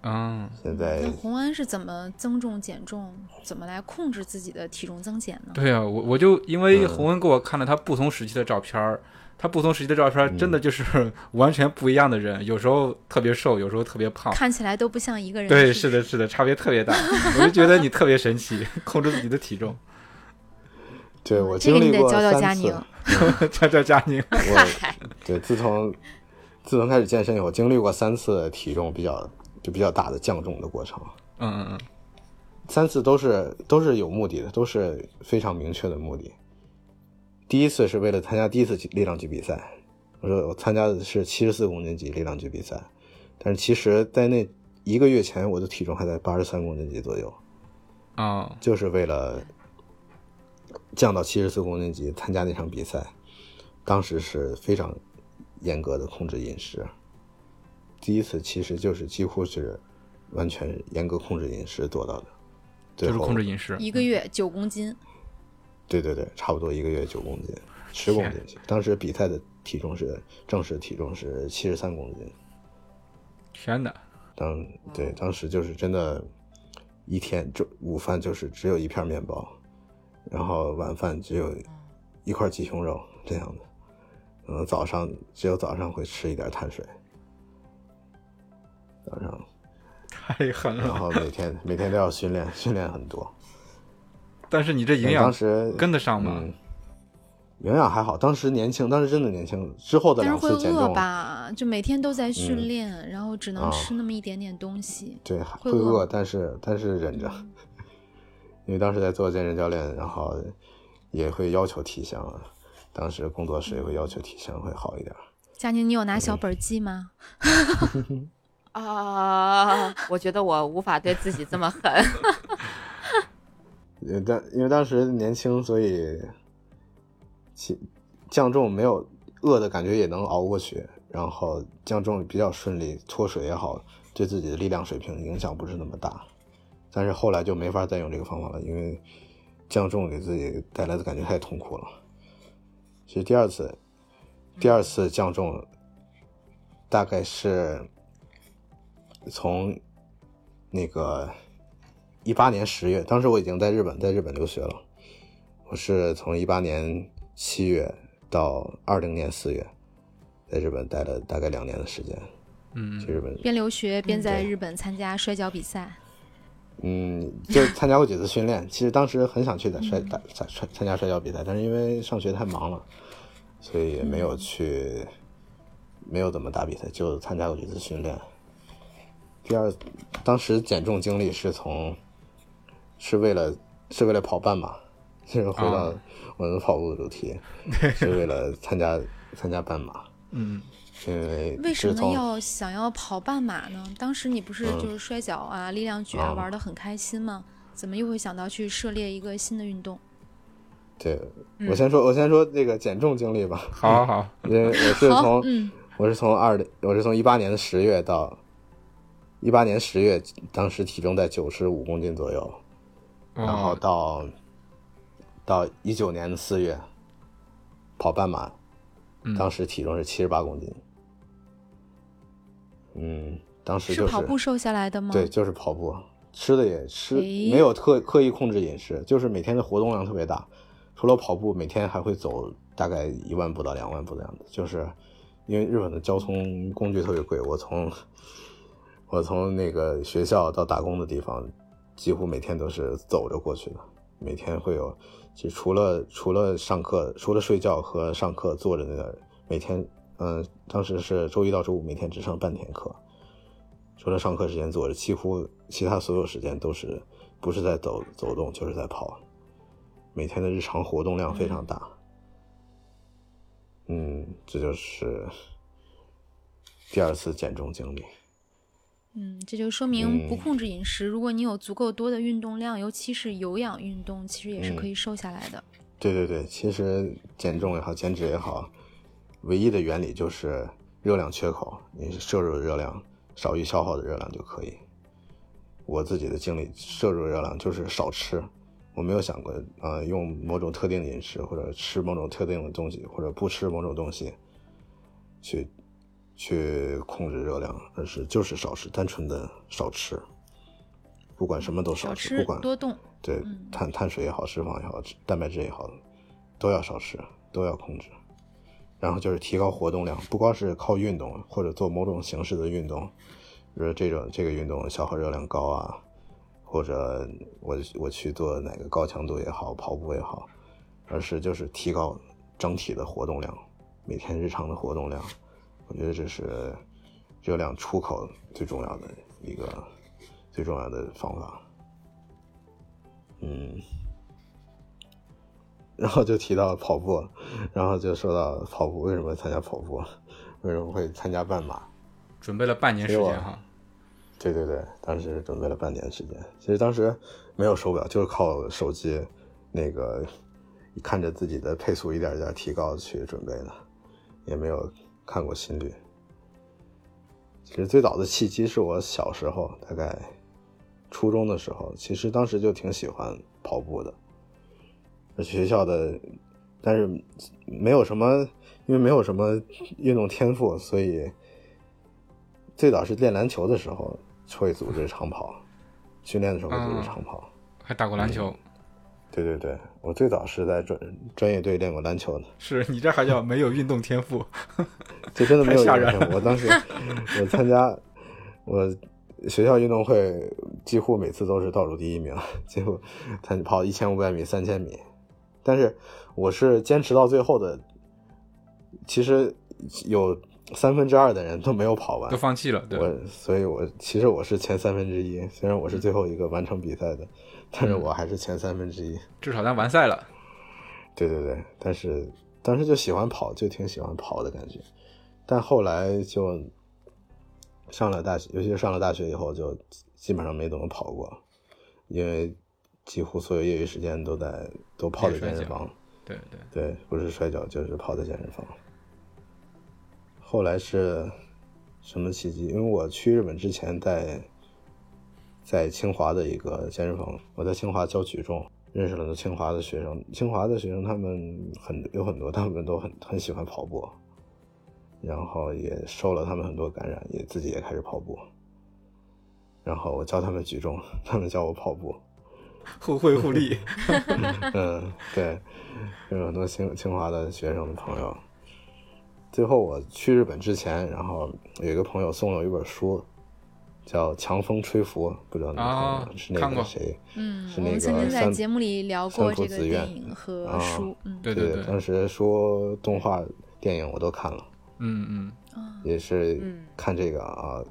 嗯，现在那红安是怎么增重减重？怎么来控制自己的体重增减呢？对啊，我我就因为红恩给我看了他不同时期的照片儿，他不同时期的照片真的就是 完全不一样的人，有时候特别瘦，有时候特别胖，看起来都不像一个人。对，是的，是的，差别特别大。我就觉得你特别神奇，控制自己的体重。对我经历过三次，教教佳宁。我对自从。自从开始健身以后，经历过三次体重比较就比较大的降重的过程。嗯嗯嗯，三次都是都是有目的的，都是非常明确的目的。第一次是为了参加第一次力量级比赛，我说我参加的是七十四公斤级力量级比赛，但是其实在那一个月前，我的体重还在八十三公斤级左右。啊，就是为了降到七十四公斤级参加那场比赛，当时是非常。严格的控制饮食，第一次其实就是几乎是完全严格控制饮食做到的，就是控制饮食，一个月九公斤，对对对，差不多一个月九公斤，十公斤。当时比赛的体重是正式体重是七十三公斤，天哪！当对当时就是真的，一天就午饭就是只有一片面包，然后晚饭只有一块鸡胸肉这样的。嗯，早上只有早上会吃一点碳水，早上 太狠了。然后每天每天都要训练，训练很多。但是你这营养当时跟得上吗？营养还好，当时年轻，当时真的年轻。之后的两次减重吧，就每天都在训练，然后只能吃那么一点点东西。对，会饿，但是但是忍着，因为当时在做健身教练，然后也会要求体型。当时工作室也会要求提升会好一点。佳宁，你有拿小本记吗？啊，我觉得我无法对自己这么狠。因 当因为当时年轻，所以其降重没有饿的感觉，也能熬过去。然后降重比较顺利，脱水也好，对自己的力量水平影响不是那么大。但是后来就没法再用这个方法了，因为降重给自己带来的感觉太痛苦了。其实第二次，第二次降重，大概是从那个一八年十月，当时我已经在日本，在日本留学了。我是从一八年七月到二零年四月，在日本待了大概两年的时间。嗯，去日本边留学边在日本参加摔跤比赛。嗯，就参加过几次训练。其实当时很想去的摔打参参参加摔跤比赛，但是因为上学太忙了，所以也没有去，没有怎么打比赛，就参加过几次训练。第二，当时减重经历是从，是为了是为了跑半马，就是回到我们跑步的主题，是为了参加参加半马。嗯。因为为什么要想要跑半马呢？当时你不是就是摔跤啊、力量举啊玩的很开心吗？怎么又会想到去涉猎一个新的运动？对我先说，我先说那个减重经历吧。好，好好，因为我是从嗯，我是从二零，我是从一八年的十月到一八年十月，当时体重在九十五公斤左右，然后哦到到一九年的四月跑半马，嗯当时体重是七十八公斤。嗯，当时就是跑步瘦下来的吗？对，就是跑步，吃的也吃，没有特刻意控制饮食，就是每天的活动量特别大。除了跑步，每天还会走大概一万步到两万步的样子。就是因为日本的交通工具特别贵，我从我从那个学校到打工的地方，几乎每天都是走着过去的。每天会有，就除了除了上课，除了睡觉和上课坐着那点，每天嗯、当时是周一到周五，每天只上半天课。除了上课时间坐着，几乎其他所有时间都是不是在走走动，就是在跑。每天的日常活动量非常大。嗯，这就是第二次减重经历。嗯，这就说明不嗯控制饮食，如果你有足够多的运动量，尤其是有氧运动，其实也是嗯可以瘦下来的。对对对，其实减重也好，减脂也好，唯一的原理就是热量缺口，你摄入的热量少于消耗的热量就可以。我自己的经历，摄入热量就是少吃，我没有想过，呃，用某种特定的饮食或者吃某种特定的东西，或者不吃某种东西，去去控制热量，而是就是少吃，单纯的少吃，不管什么都少少吃，不管多动，对嗯碳碳水也好，脂肪也好，蛋白质也好，都要少吃，都要控制。然后就是提高活动量，不光是靠运动或者做某种形式的运动，比如说这种这个运动消耗热量高啊，或者我我去做哪个高强度也好，跑步也好，而是就是提高整体的活动量，每天日常的活动量，我觉得这是热量出口最重要的一个最重要的方法。嗯，然后就提到跑步，然后就说到跑步为什么参加跑步，为什么会参加半马？准备了半年时间哈。对对对，当时准备了半年时间。其实当时没有手表，就是靠手机，那个看着自己的配速一点一点提高去准备的，也没有看过心率。其实最早的契机是我小时候，大概初中的时候，其实当时就挺喜欢跑步的。学校的，但是没有什么，因为没有什么运动天赋，所以最早是练篮球的时候会组织长跑，训练的时候会组织长跑。还打过篮球，对对对，我最早是在专专业队练过篮球的，是你这还叫没有运动天赋？这真的没有天赋。我当时我参加我学校运动会，几乎每次都是倒数第一名，几乎参跑一千五百米、三千米，但是我是坚持到最后的。其实有三分之二的人都没有跑完都，放弃了，对，我，所以我其实我是前三分之一，虽然我是最后一个完成比赛的，但是我还是前三分之一。至少咱完赛了。对对对，但是当时就喜欢跑，就挺喜欢跑的感觉，但后来就上了大学，尤其是上了大学以后，就基本上没怎么跑过，因为几乎所有业余时间都在都泡在健身房。对对，对，不是摔跤就是泡在健身房。后来是什么契机？因为我去日本之前在在清华的一个健身房，我在清华教举重，认识了很多清华的学生。清华的学生他们很有很多，他们都很很喜欢跑步，然后也受了他们很多感染，也自己也开始跑步。然后我教他们举重，他们教我跑步。互惠互利。嗯，对，有很多清清华的学生的朋友。最后我去日本之前，然后有一个朋友送了我一本书，叫《强风吹拂》，不知道你看过啊吗？是那个谁？嗯，是那个我们曾经在三节目里聊过三浦这个紫苑电影和啊书，嗯，对对对，当时说动画电影我都看了，嗯嗯，啊也是嗯看这个啊。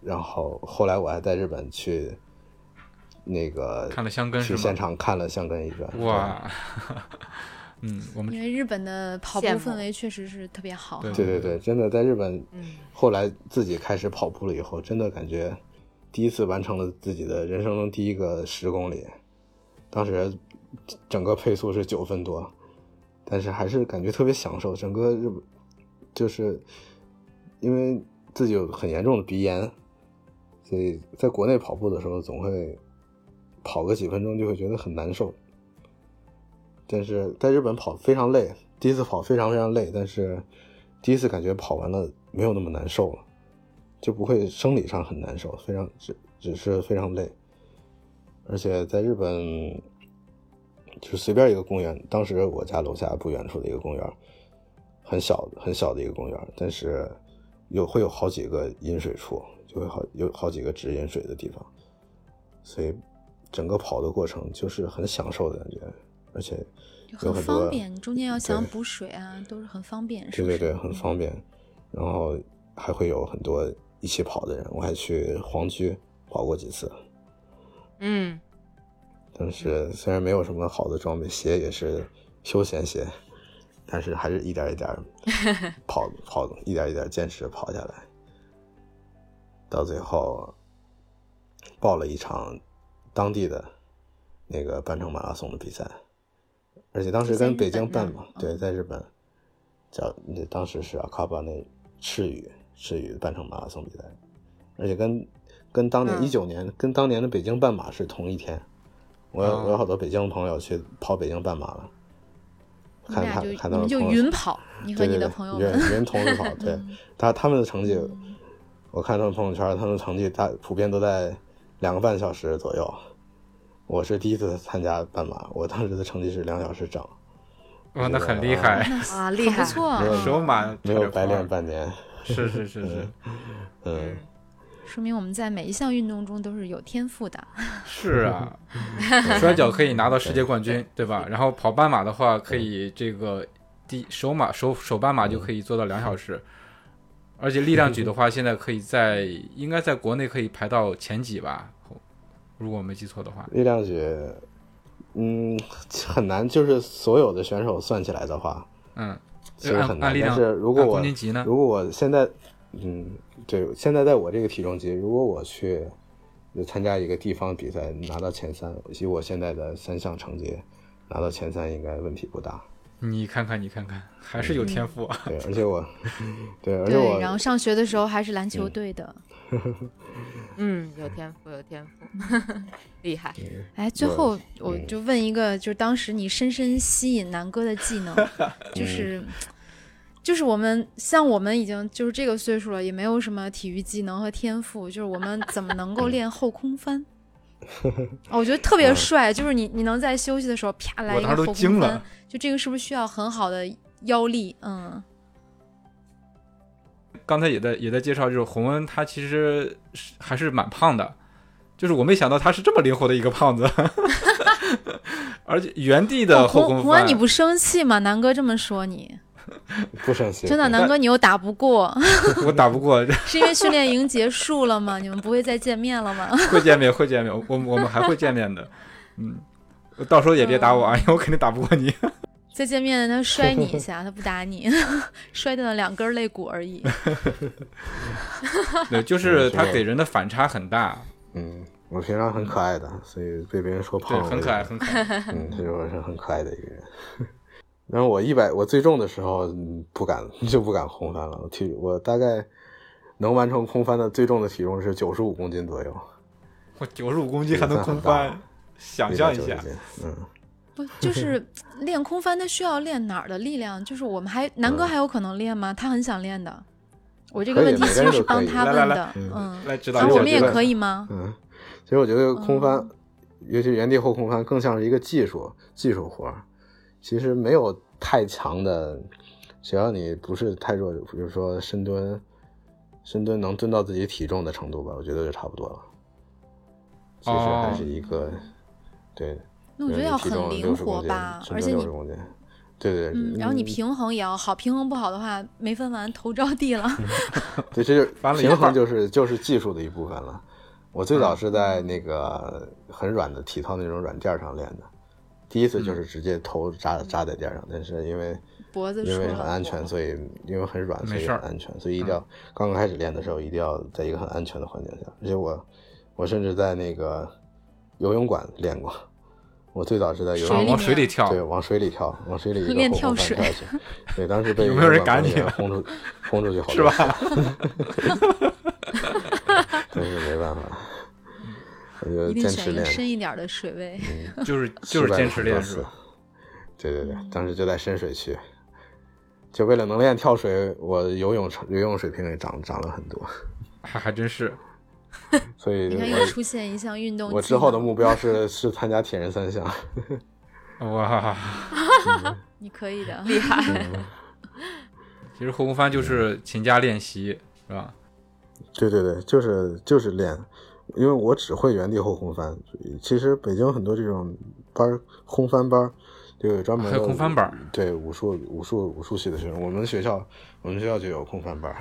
然后后来我还在日本去那个看了香根是吗去现场看了香根一转。哇，嗯，我们因为日本的跑步氛围确实是特别好。对对对对，真的在日本嗯，后来自己开始跑步了以后，真的感觉第一次完成了自己的人生中第一个十公里。当时整个配速是九分多，但是还是感觉特别享受。整个日本就是因为自己有很严重的鼻炎，所以在国内跑步的时候总会跑个几分钟就会觉得很难受。但是在日本跑非常累，第一次跑非常非常累，但是第一次感觉跑完了没有那么难受了，就不会生理上很难受，非常只只是非常累。而且在日本，就是随便一个公园，当时我家楼下不远处的一个公园，很小很小的一个公园，但是有会有好几个饮水处，就会好有好几个直饮水的地方，所以整个跑的过程就是很享受的感觉，而且有很方便，中间要想补水啊，都是很方便。对对对，很方便。然后还会有很多一起跑的人，我还去黄居跑过几次。嗯，但是虽然没有什么好的装备，鞋也是休闲鞋，但是还是一点一点 跑跑，一点一点坚持跑下来，到最后报了一场当地的那个半程马拉松的比赛，而且当时跟北京办嘛，对，在日本叫那当时是阿卡巴那赤羽赤羽半程马拉松比赛，而且跟。跟当年一九年，跟当年的北京半马是同一天。我有我有好多北京朋友去跑北京半马了，看他看他们就云跑，你和你的朋友云云同时跑，对，他他们的成绩，我看他们朋友圈，他们成绩大普遍都在两个半小时左右。我是第一次参加半马，我当时的成绩是两小时整。哇，那很厉害 啊，厉害，不错，手马没有白练半年。是是是是，嗯。说明我们在每一项运动中都是有天赋的。是啊，摔跤可以拿到世界冠军，对吧？然后跑半马的话，可以这个第手马手手半马就可以做到两小时，而且力量举的话，现在可以在应该在国内可以排到前几吧，如果我没记错的话。力量举，嗯，很难，就是所有的选手算起来的话，嗯，其实很难。但是如果我如果我现在。嗯，对，现在在我这个体重级，如果我去参加一个地方比赛，拿到前三，以我现在的三项成绩，拿到前三应该问题不大。你看看，你看看，还是有天赋。对，而且我，对，而且我，然后上学的时候还是篮球队的。嗯，有天赋，有天赋，厉害。哎，最后我就问一个，就是当时你深深吸引南哥的技能，就是。就是我们像我们已经就是这个岁数了，也没有什么体育技能和天赋，就是我们怎么能够练后空翻？哦，我觉得特别帅，就是你你能在休息的时候啪来一个后空翻，就这个是不是需要很好的腰力？嗯。刚才也在也在介绍，就是洪恩他其实是还是蛮胖的，就是我没想到他是这么灵活的一个胖子，而且原地的后空翻。洪恩，你不生气吗？南哥这么说你。不生气，真的，南哥，你又打不过，我打不过，是因为训练营结束了吗？你们不会再见面了吗？会见面，会见面，我我们还会见面的，嗯，到时候也别打我啊，因为我肯定打不过你。再见面，他摔你一 下，他不打你，摔断了两根肋骨而已。对，就是他给人的反差很大。嗯，我平常很可爱的，所以被别人说胖，很可爱，很可爱。嗯，所以我是很可爱的一个人。然后我一百，我最重的时候不敢，就不敢空翻了。体我大概能完成空翻的最重的体重是九十五公斤左右。我九十五公斤还能空翻，想象一下，嗯，不就 是练空翻？他需要练哪儿的力量？就是我们还南哥还有可能练吗？他很想练的。我这个问题其实是帮他问的，嗯，来指导我们也可以吗？嗯，其实我觉得空翻，尤其原地后空翻，更像是一个技术技术活儿。其实没有太强的，只要你不是太弱，比如说深蹲，深蹲能蹲到自己体重的程度吧，我觉得就差不多了。其实还是一个，对。那我觉得要很灵活吧，而且你，对对，嗯，然后你平衡也要好，平衡不好的话，没分完头着地了。对，这就平衡就是就是技术的一部分了。我最早是在那个很软的体操那种软件上练的。第一次就是直接头扎扎在垫上，但是因为脖子因为很安全，所以因为很软，所以很安全，所以一定要刚刚开始练的时候一定要在一个很安全的环境下。而且我我甚至在那个游泳馆练过，我最早是在游泳往水里跳，对，往水里跳，往水里练跳水。对，当时被有没有人赶你轰出轰出去，好是吧？真是没办法，我就坚持练深一点的水位，就是就是坚持练是吧？对对对，当时就在深水区，就为了能练跳水，我游泳游泳水平也涨涨了很多，还还真是。所以，你看又出现一项运动。我之后的目标是是参加铁人三项。哇，你可以的，厉害。其实后空翻就是勤加练习，是吧？对对对，就是就是练，因为我只会原地后空翻。其实北京很多这种班空翻班，就有专门的空翻班。对武术武术武术系的学生，我们学校我们学校就有空翻班。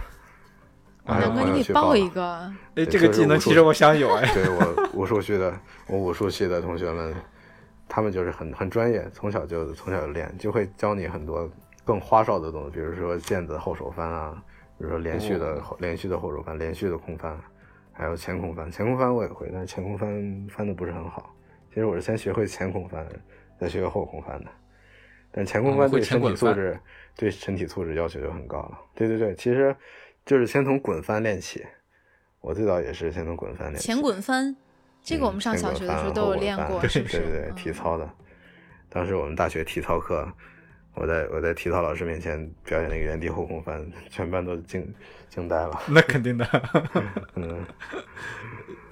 南哥，你给报一个。哎，这个技能其实我想有哎。对我武术系的，我武术系的同学们，他们就是很很专业，从小就从小就练，就会教你很多更花哨的东西，比如说毽子后手翻啊，比如说连续的连续的后手翻，连续的空翻，还有前空翻。前空翻我也会，但是前空翻翻的不是很好。其实我是先学会前空翻，再学会后空翻的。但前空翻对身体素质对身体素质要求就很高了。对对对，其实。就是先从滚翻练起，我最早也是先从滚翻练。前滚翻，这个我们上小学的时候都有练过，是不是？对对对，体操的。当时我们大学体操课，我在我在体操老师面前表演那个原地后空翻，全班都惊惊呆了。那肯定的。嗯。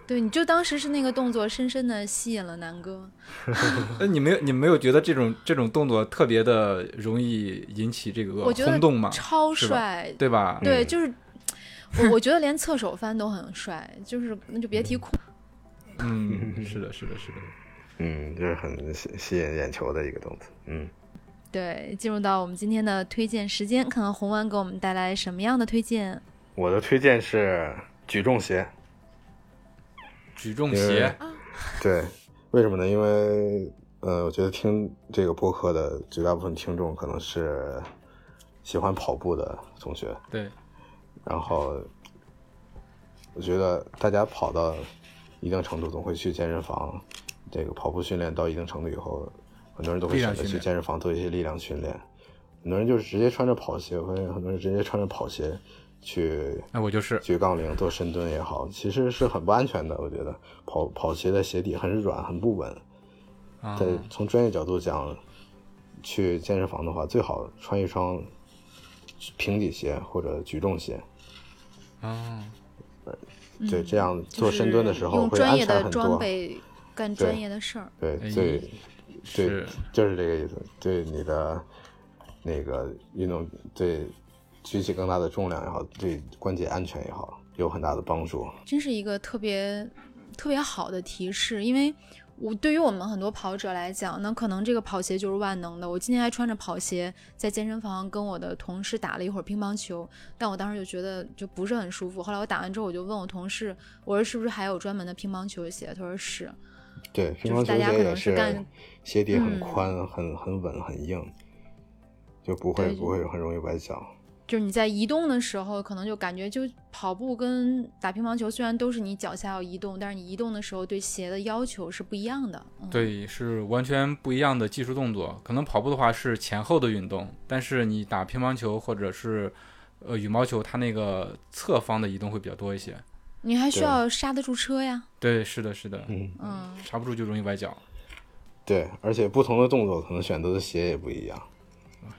对，你就当时是那个动作，深深的吸引了南哥。那你没有你没有觉得这种这种动作特别的容易引起这个轰动吗？超帅，对吧？对，就是我 我觉得连侧手翻都很帅，就是那就别提空。嗯，是的，是的，是的。嗯，就是很吸吸引眼球的一个动作。嗯，对，进入到我们今天的推荐时间，看看红丸给我们带来什么样的推荐。我的推荐是举重鞋。举重鞋，对，为什么呢？因为，呃，我觉得听这个播客的绝大部分听众可能是喜欢跑步的同学，对。然后，我觉得大家跑到一定程度，总会去健身房。这个跑步训练到一定程度以后，很多人都会选择去健身房做一些力量训练。很多人就是直接穿着跑鞋，我发现很多人直接穿着跑鞋。去，那我就是举杠铃、做深蹲也好，其实是很不安全的。我觉得跑跑鞋的鞋底很软，很不稳。在从专业角度讲，去健身房的话，最好穿一双平底鞋或者举重鞋。哦，对，这样做深蹲的时候会安全很多。装备干专业的事儿。对，对，对，就是这个意思。对你的那个运动，对。举起更大的重量也好，对关节安全也好，有很大的帮助。真是一个特别特别好的提示，因为我对于我们很多跑者来讲，那可能这个跑鞋就是万能的。我今天还穿着跑鞋在健身房跟我的同事打了一会儿乒乓球，但我当时就觉得就不是很舒服。后来我打完之后，我就问我同事，我说是不是还有专门的乒乓球鞋？他说是。对，乒乓球鞋也是鞋底很宽、很很稳、很硬，就不会不会很容易崴脚。就是你在移动的时候，可能就感觉就跑步跟打乒乓球，虽然都是你脚下要移动，但是你移动的时候对鞋的要求是不一样的。对，是完全不一样的技术动作。可能跑步的话是前后的运动，但是你打乒乓球或者是呃羽毛球，它那个侧方的移动会比较多一些。你还需要刹得住车呀？对，是的，是的，嗯嗯，刹不住就容易崴脚。对，而且不同的动作可能选择的鞋也不一样。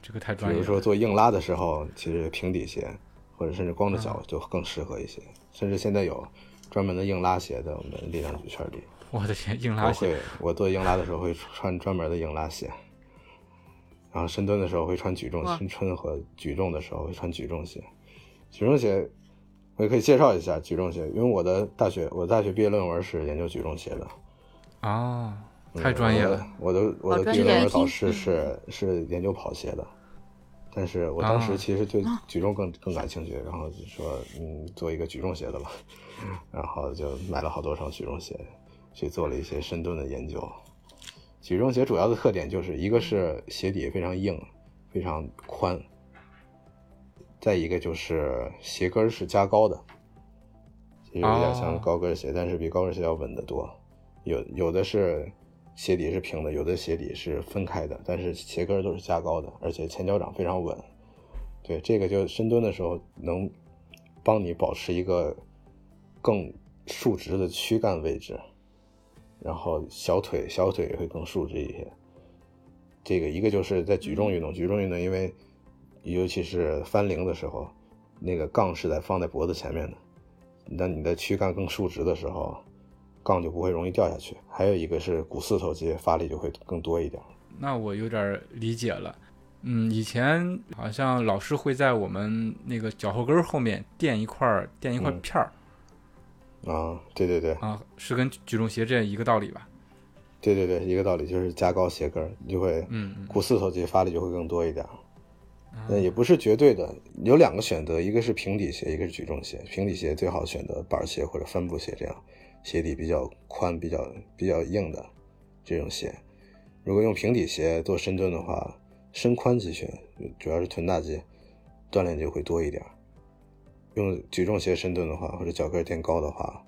这个太专业。比如说做硬拉的时候，其实平底鞋或者甚至光着脚就更适合一些。甚至现在有专门的硬拉鞋的，我们力量举圈里。我的天，硬拉鞋！我做硬拉的时候会穿专门的硬拉鞋，然后深蹲的时候会穿举重，深蹲和举重的时候会穿举重鞋。举重鞋我也可以介绍一下举重鞋，因为我的大学我大学毕业论文是研究举重鞋的。啊。太专业了！我的我的毕业论文导师是是研究跑鞋的，但是我当时其实对举重更更感兴趣，然后就说嗯做一个举重鞋的吧，然后就买了好多双举重鞋，去做了一些深蹲的研究。举重鞋主要的特点就是一个是鞋底非常硬，非常宽，再一个就是鞋跟是加高的，其实有点像高跟鞋，但是比高跟鞋要稳得多。有有的是。鞋底是平的，有的鞋底是分开的，但是鞋跟都是加高的，而且前脚掌非常稳。对，这个就深蹲的时候能帮你保持一个更竖直的躯干位置，然后小腿小腿也会更竖直一些。这个一个就是在举重运动，举重运动因为尤其是翻铃的时候，那个杠是在放在脖子前面的，那你的躯干更竖直的时候。杠就不会容易掉下去，还有一个是股四头肌发力就会更多一点。那我有点理解了，嗯，以前好像老师会在我们那个脚后跟后面垫一块垫一块片儿。啊，对对对，啊，是跟举重鞋这样一个道理吧？对对对，一个道理就是加高鞋跟，你就会嗯股四头肌发力就会更多一点。嗯，也不是绝对的，有两个选择，一个是平底鞋，一个是举重鞋。平底鞋最好选择板鞋或者帆布鞋这样。鞋底比较宽、比较比较硬的这种鞋，如果用平底鞋做深蹲的话，深髋肌群主要是臀大肌锻炼就会多一点。用举重鞋深蹲的话，或者脚跟垫高的话，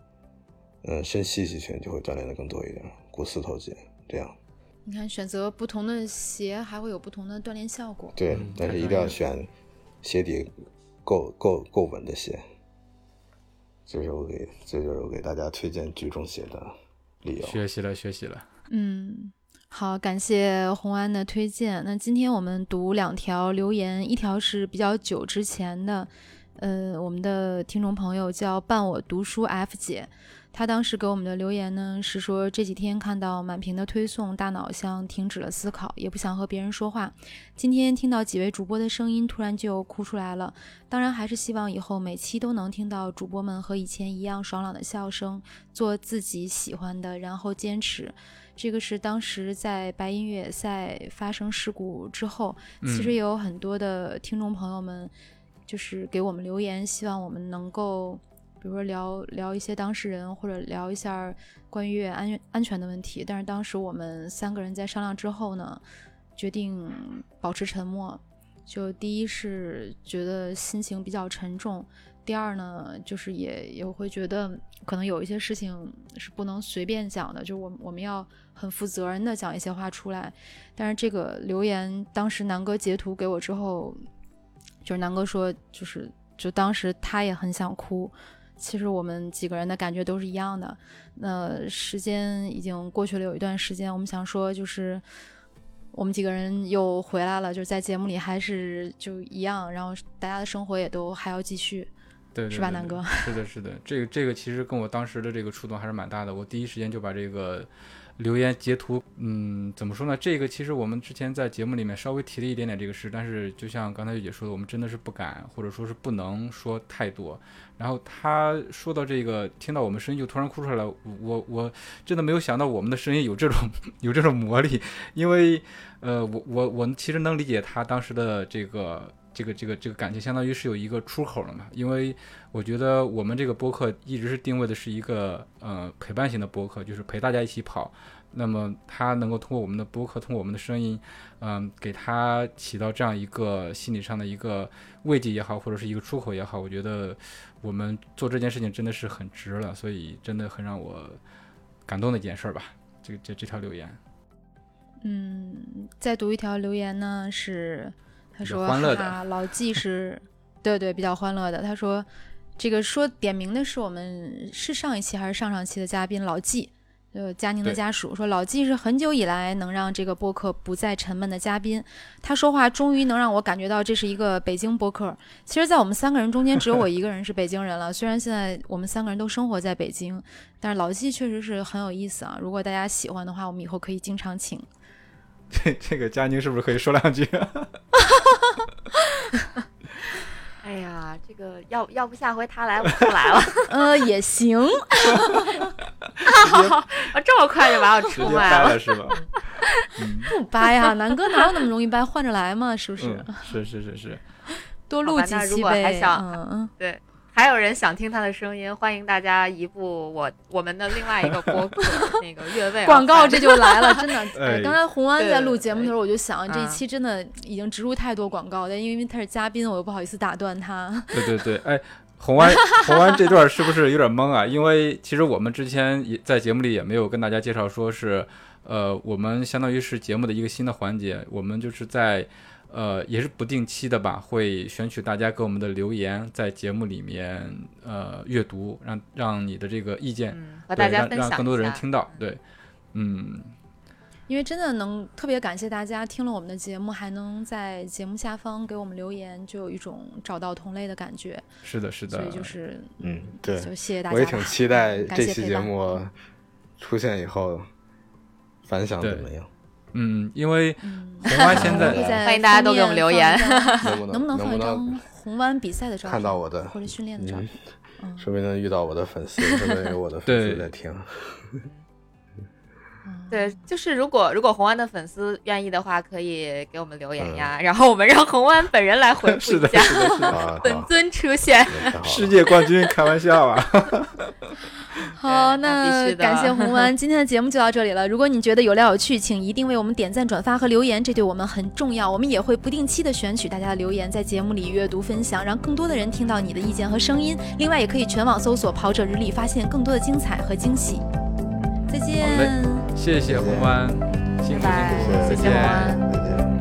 嗯，深膝肌群就会锻炼的更多一点，股四头肌这样。你看，选择不同的鞋还会有不同的锻炼效果。对，但是一定要选鞋底够够够稳的鞋。这是我给，这就是我给大家推荐举重鞋的理由。学习了，学习了。嗯，好，感谢红安的推荐。那今天我们读两条留言，一条是比较久之前的，呃，我们的听众朋友叫伴我读书 F 姐。他当时给我们的留言呢，是说这几天看到满屏的推送，大脑像停止了思考，也不想和别人说话。今天听到几位主播的声音，突然就哭出来了。当然，还是希望以后每期都能听到主播们和以前一样爽朗的笑声，做自己喜欢的，然后坚持。这个是当时在白银越野赛发生事故之后，其实也有很多的听众朋友们，就是给我们留言，希望我们能够。比如说聊聊一些当事人，或者聊一下关于安安全的问题。但是当时我们三个人在商量之后呢，决定保持沉默。就第一是觉得心情比较沉重，第二呢就是也也会觉得可能有一些事情是不能随便讲的，就我我们要很负责任的讲一些话出来。但是这个留言当时南哥截图给我之后，就是南哥说就是就当时他也很想哭。其实我们几个人的感觉都是一样的。那时间已经过去了有一段时间，我们想说，就是我们几个人又回来了，就是在节目里还是就一样，然后大家的生活也都还要继续，对，是吧，南哥？是的，是的，这个这个其实跟我当时的这个触动还是蛮大的。我第一时间就把这个。留言截图，嗯，怎么说呢？这个其实我们之前在节目里面稍微提了一点点这个事，但是就像刚才玉姐说的，我们真的是不敢，或者说是不能说太多。然后他说到这个，听到我们声音就突然哭出来了，我我真的没有想到我们的声音有这种有这种魔力，因为，呃，我我我其实能理解他当时的这个。这个这个这个感情相当于是有一个出口了嘛？因为我觉得我们这个播客一直是定位的是一个呃陪伴型的播客，就是陪大家一起跑。那么他能够通过我们的播客，通过我们的声音，嗯，给他起到这样一个心理上的一个慰藉也好，或者是一个出口也好，我觉得我们做这件事情真的是很值了，所以真的很让我感动的一件事儿吧。这这这条留言，嗯，再读一条留言呢是。他说：“哈，老纪 是，对对，比较欢乐的。他说，这个说点名的是我们是上一期还是上上期的嘉宾老纪，呃，佳宁的家属。说老纪是很久以来能让这个播客不再沉闷的嘉宾。他说话终于能让我感觉到这是一个北京播客。其实，在我们三个人中间，只有我一个人是北京人了。虽然现在我们三个人都生活在北京，但是老纪确实是很有意思啊。如果大家喜欢的话，我们以后可以经常请。”这这个佳宁是不是可以说两句？哎呀，这个要要不下回他来，我不来了。呃，也行。啊这么快就把我出卖了是吧？不掰呀，南哥哪有那么容易掰？换着来嘛，是不是？是是是是。多录几期呗。嗯嗯，对。还有人想听他的声音，欢迎大家移步我我们的另外一个播客那个越位 广告，这就来了，真的。刚才红安在录节目的时候，我就想这一期真的已经植入太多广告，但因为他是嘉宾，我又不好意思打断他。对对对，哎，红安 红安这段是不是有点懵啊？因为其实我们之前也在节目里也没有跟大家介绍说是。呃，我们相当于是节目的一个新的环节，我们就是在呃也是不定期的吧，会选取大家给我们的留言，在节目里面呃阅读，让让你的这个意见和大家分享，让更多的人听到，对，嗯。因为真的能特别感谢大家听了我们的节目，还能在节目下方给我们留言，就有一种找到同类的感觉。是的，是的。所以就是，嗯，对，就谢谢大家。我也挺期待这期节目出现以后反响怎么样。嗯，因为红湾现 在欢迎大家都给我们留言，能不能放一张红湾比赛的照片？看到我的或者训练的照片，说不定能遇到我的粉丝，说不定有我的粉丝在听。对，就是如果如果红安的粉丝愿意的话，可以给我们留言呀，然后我们让红安本人来回复一下。本尊出现，世界冠军，开玩笑啊！好，那感谢红湾，今天的节目就到这里了。如果你觉得有料有趣，请一定为我们点赞、转发和留言，这对我们很重要。我们也会不定期的选取大家的留言，在节目里阅读分享，让更多的人听到你的意见和声音。另外，也可以全网搜索“跑者日历”，发现更多的精彩和惊喜。再见。谢谢红湾辛苦辛苦再见。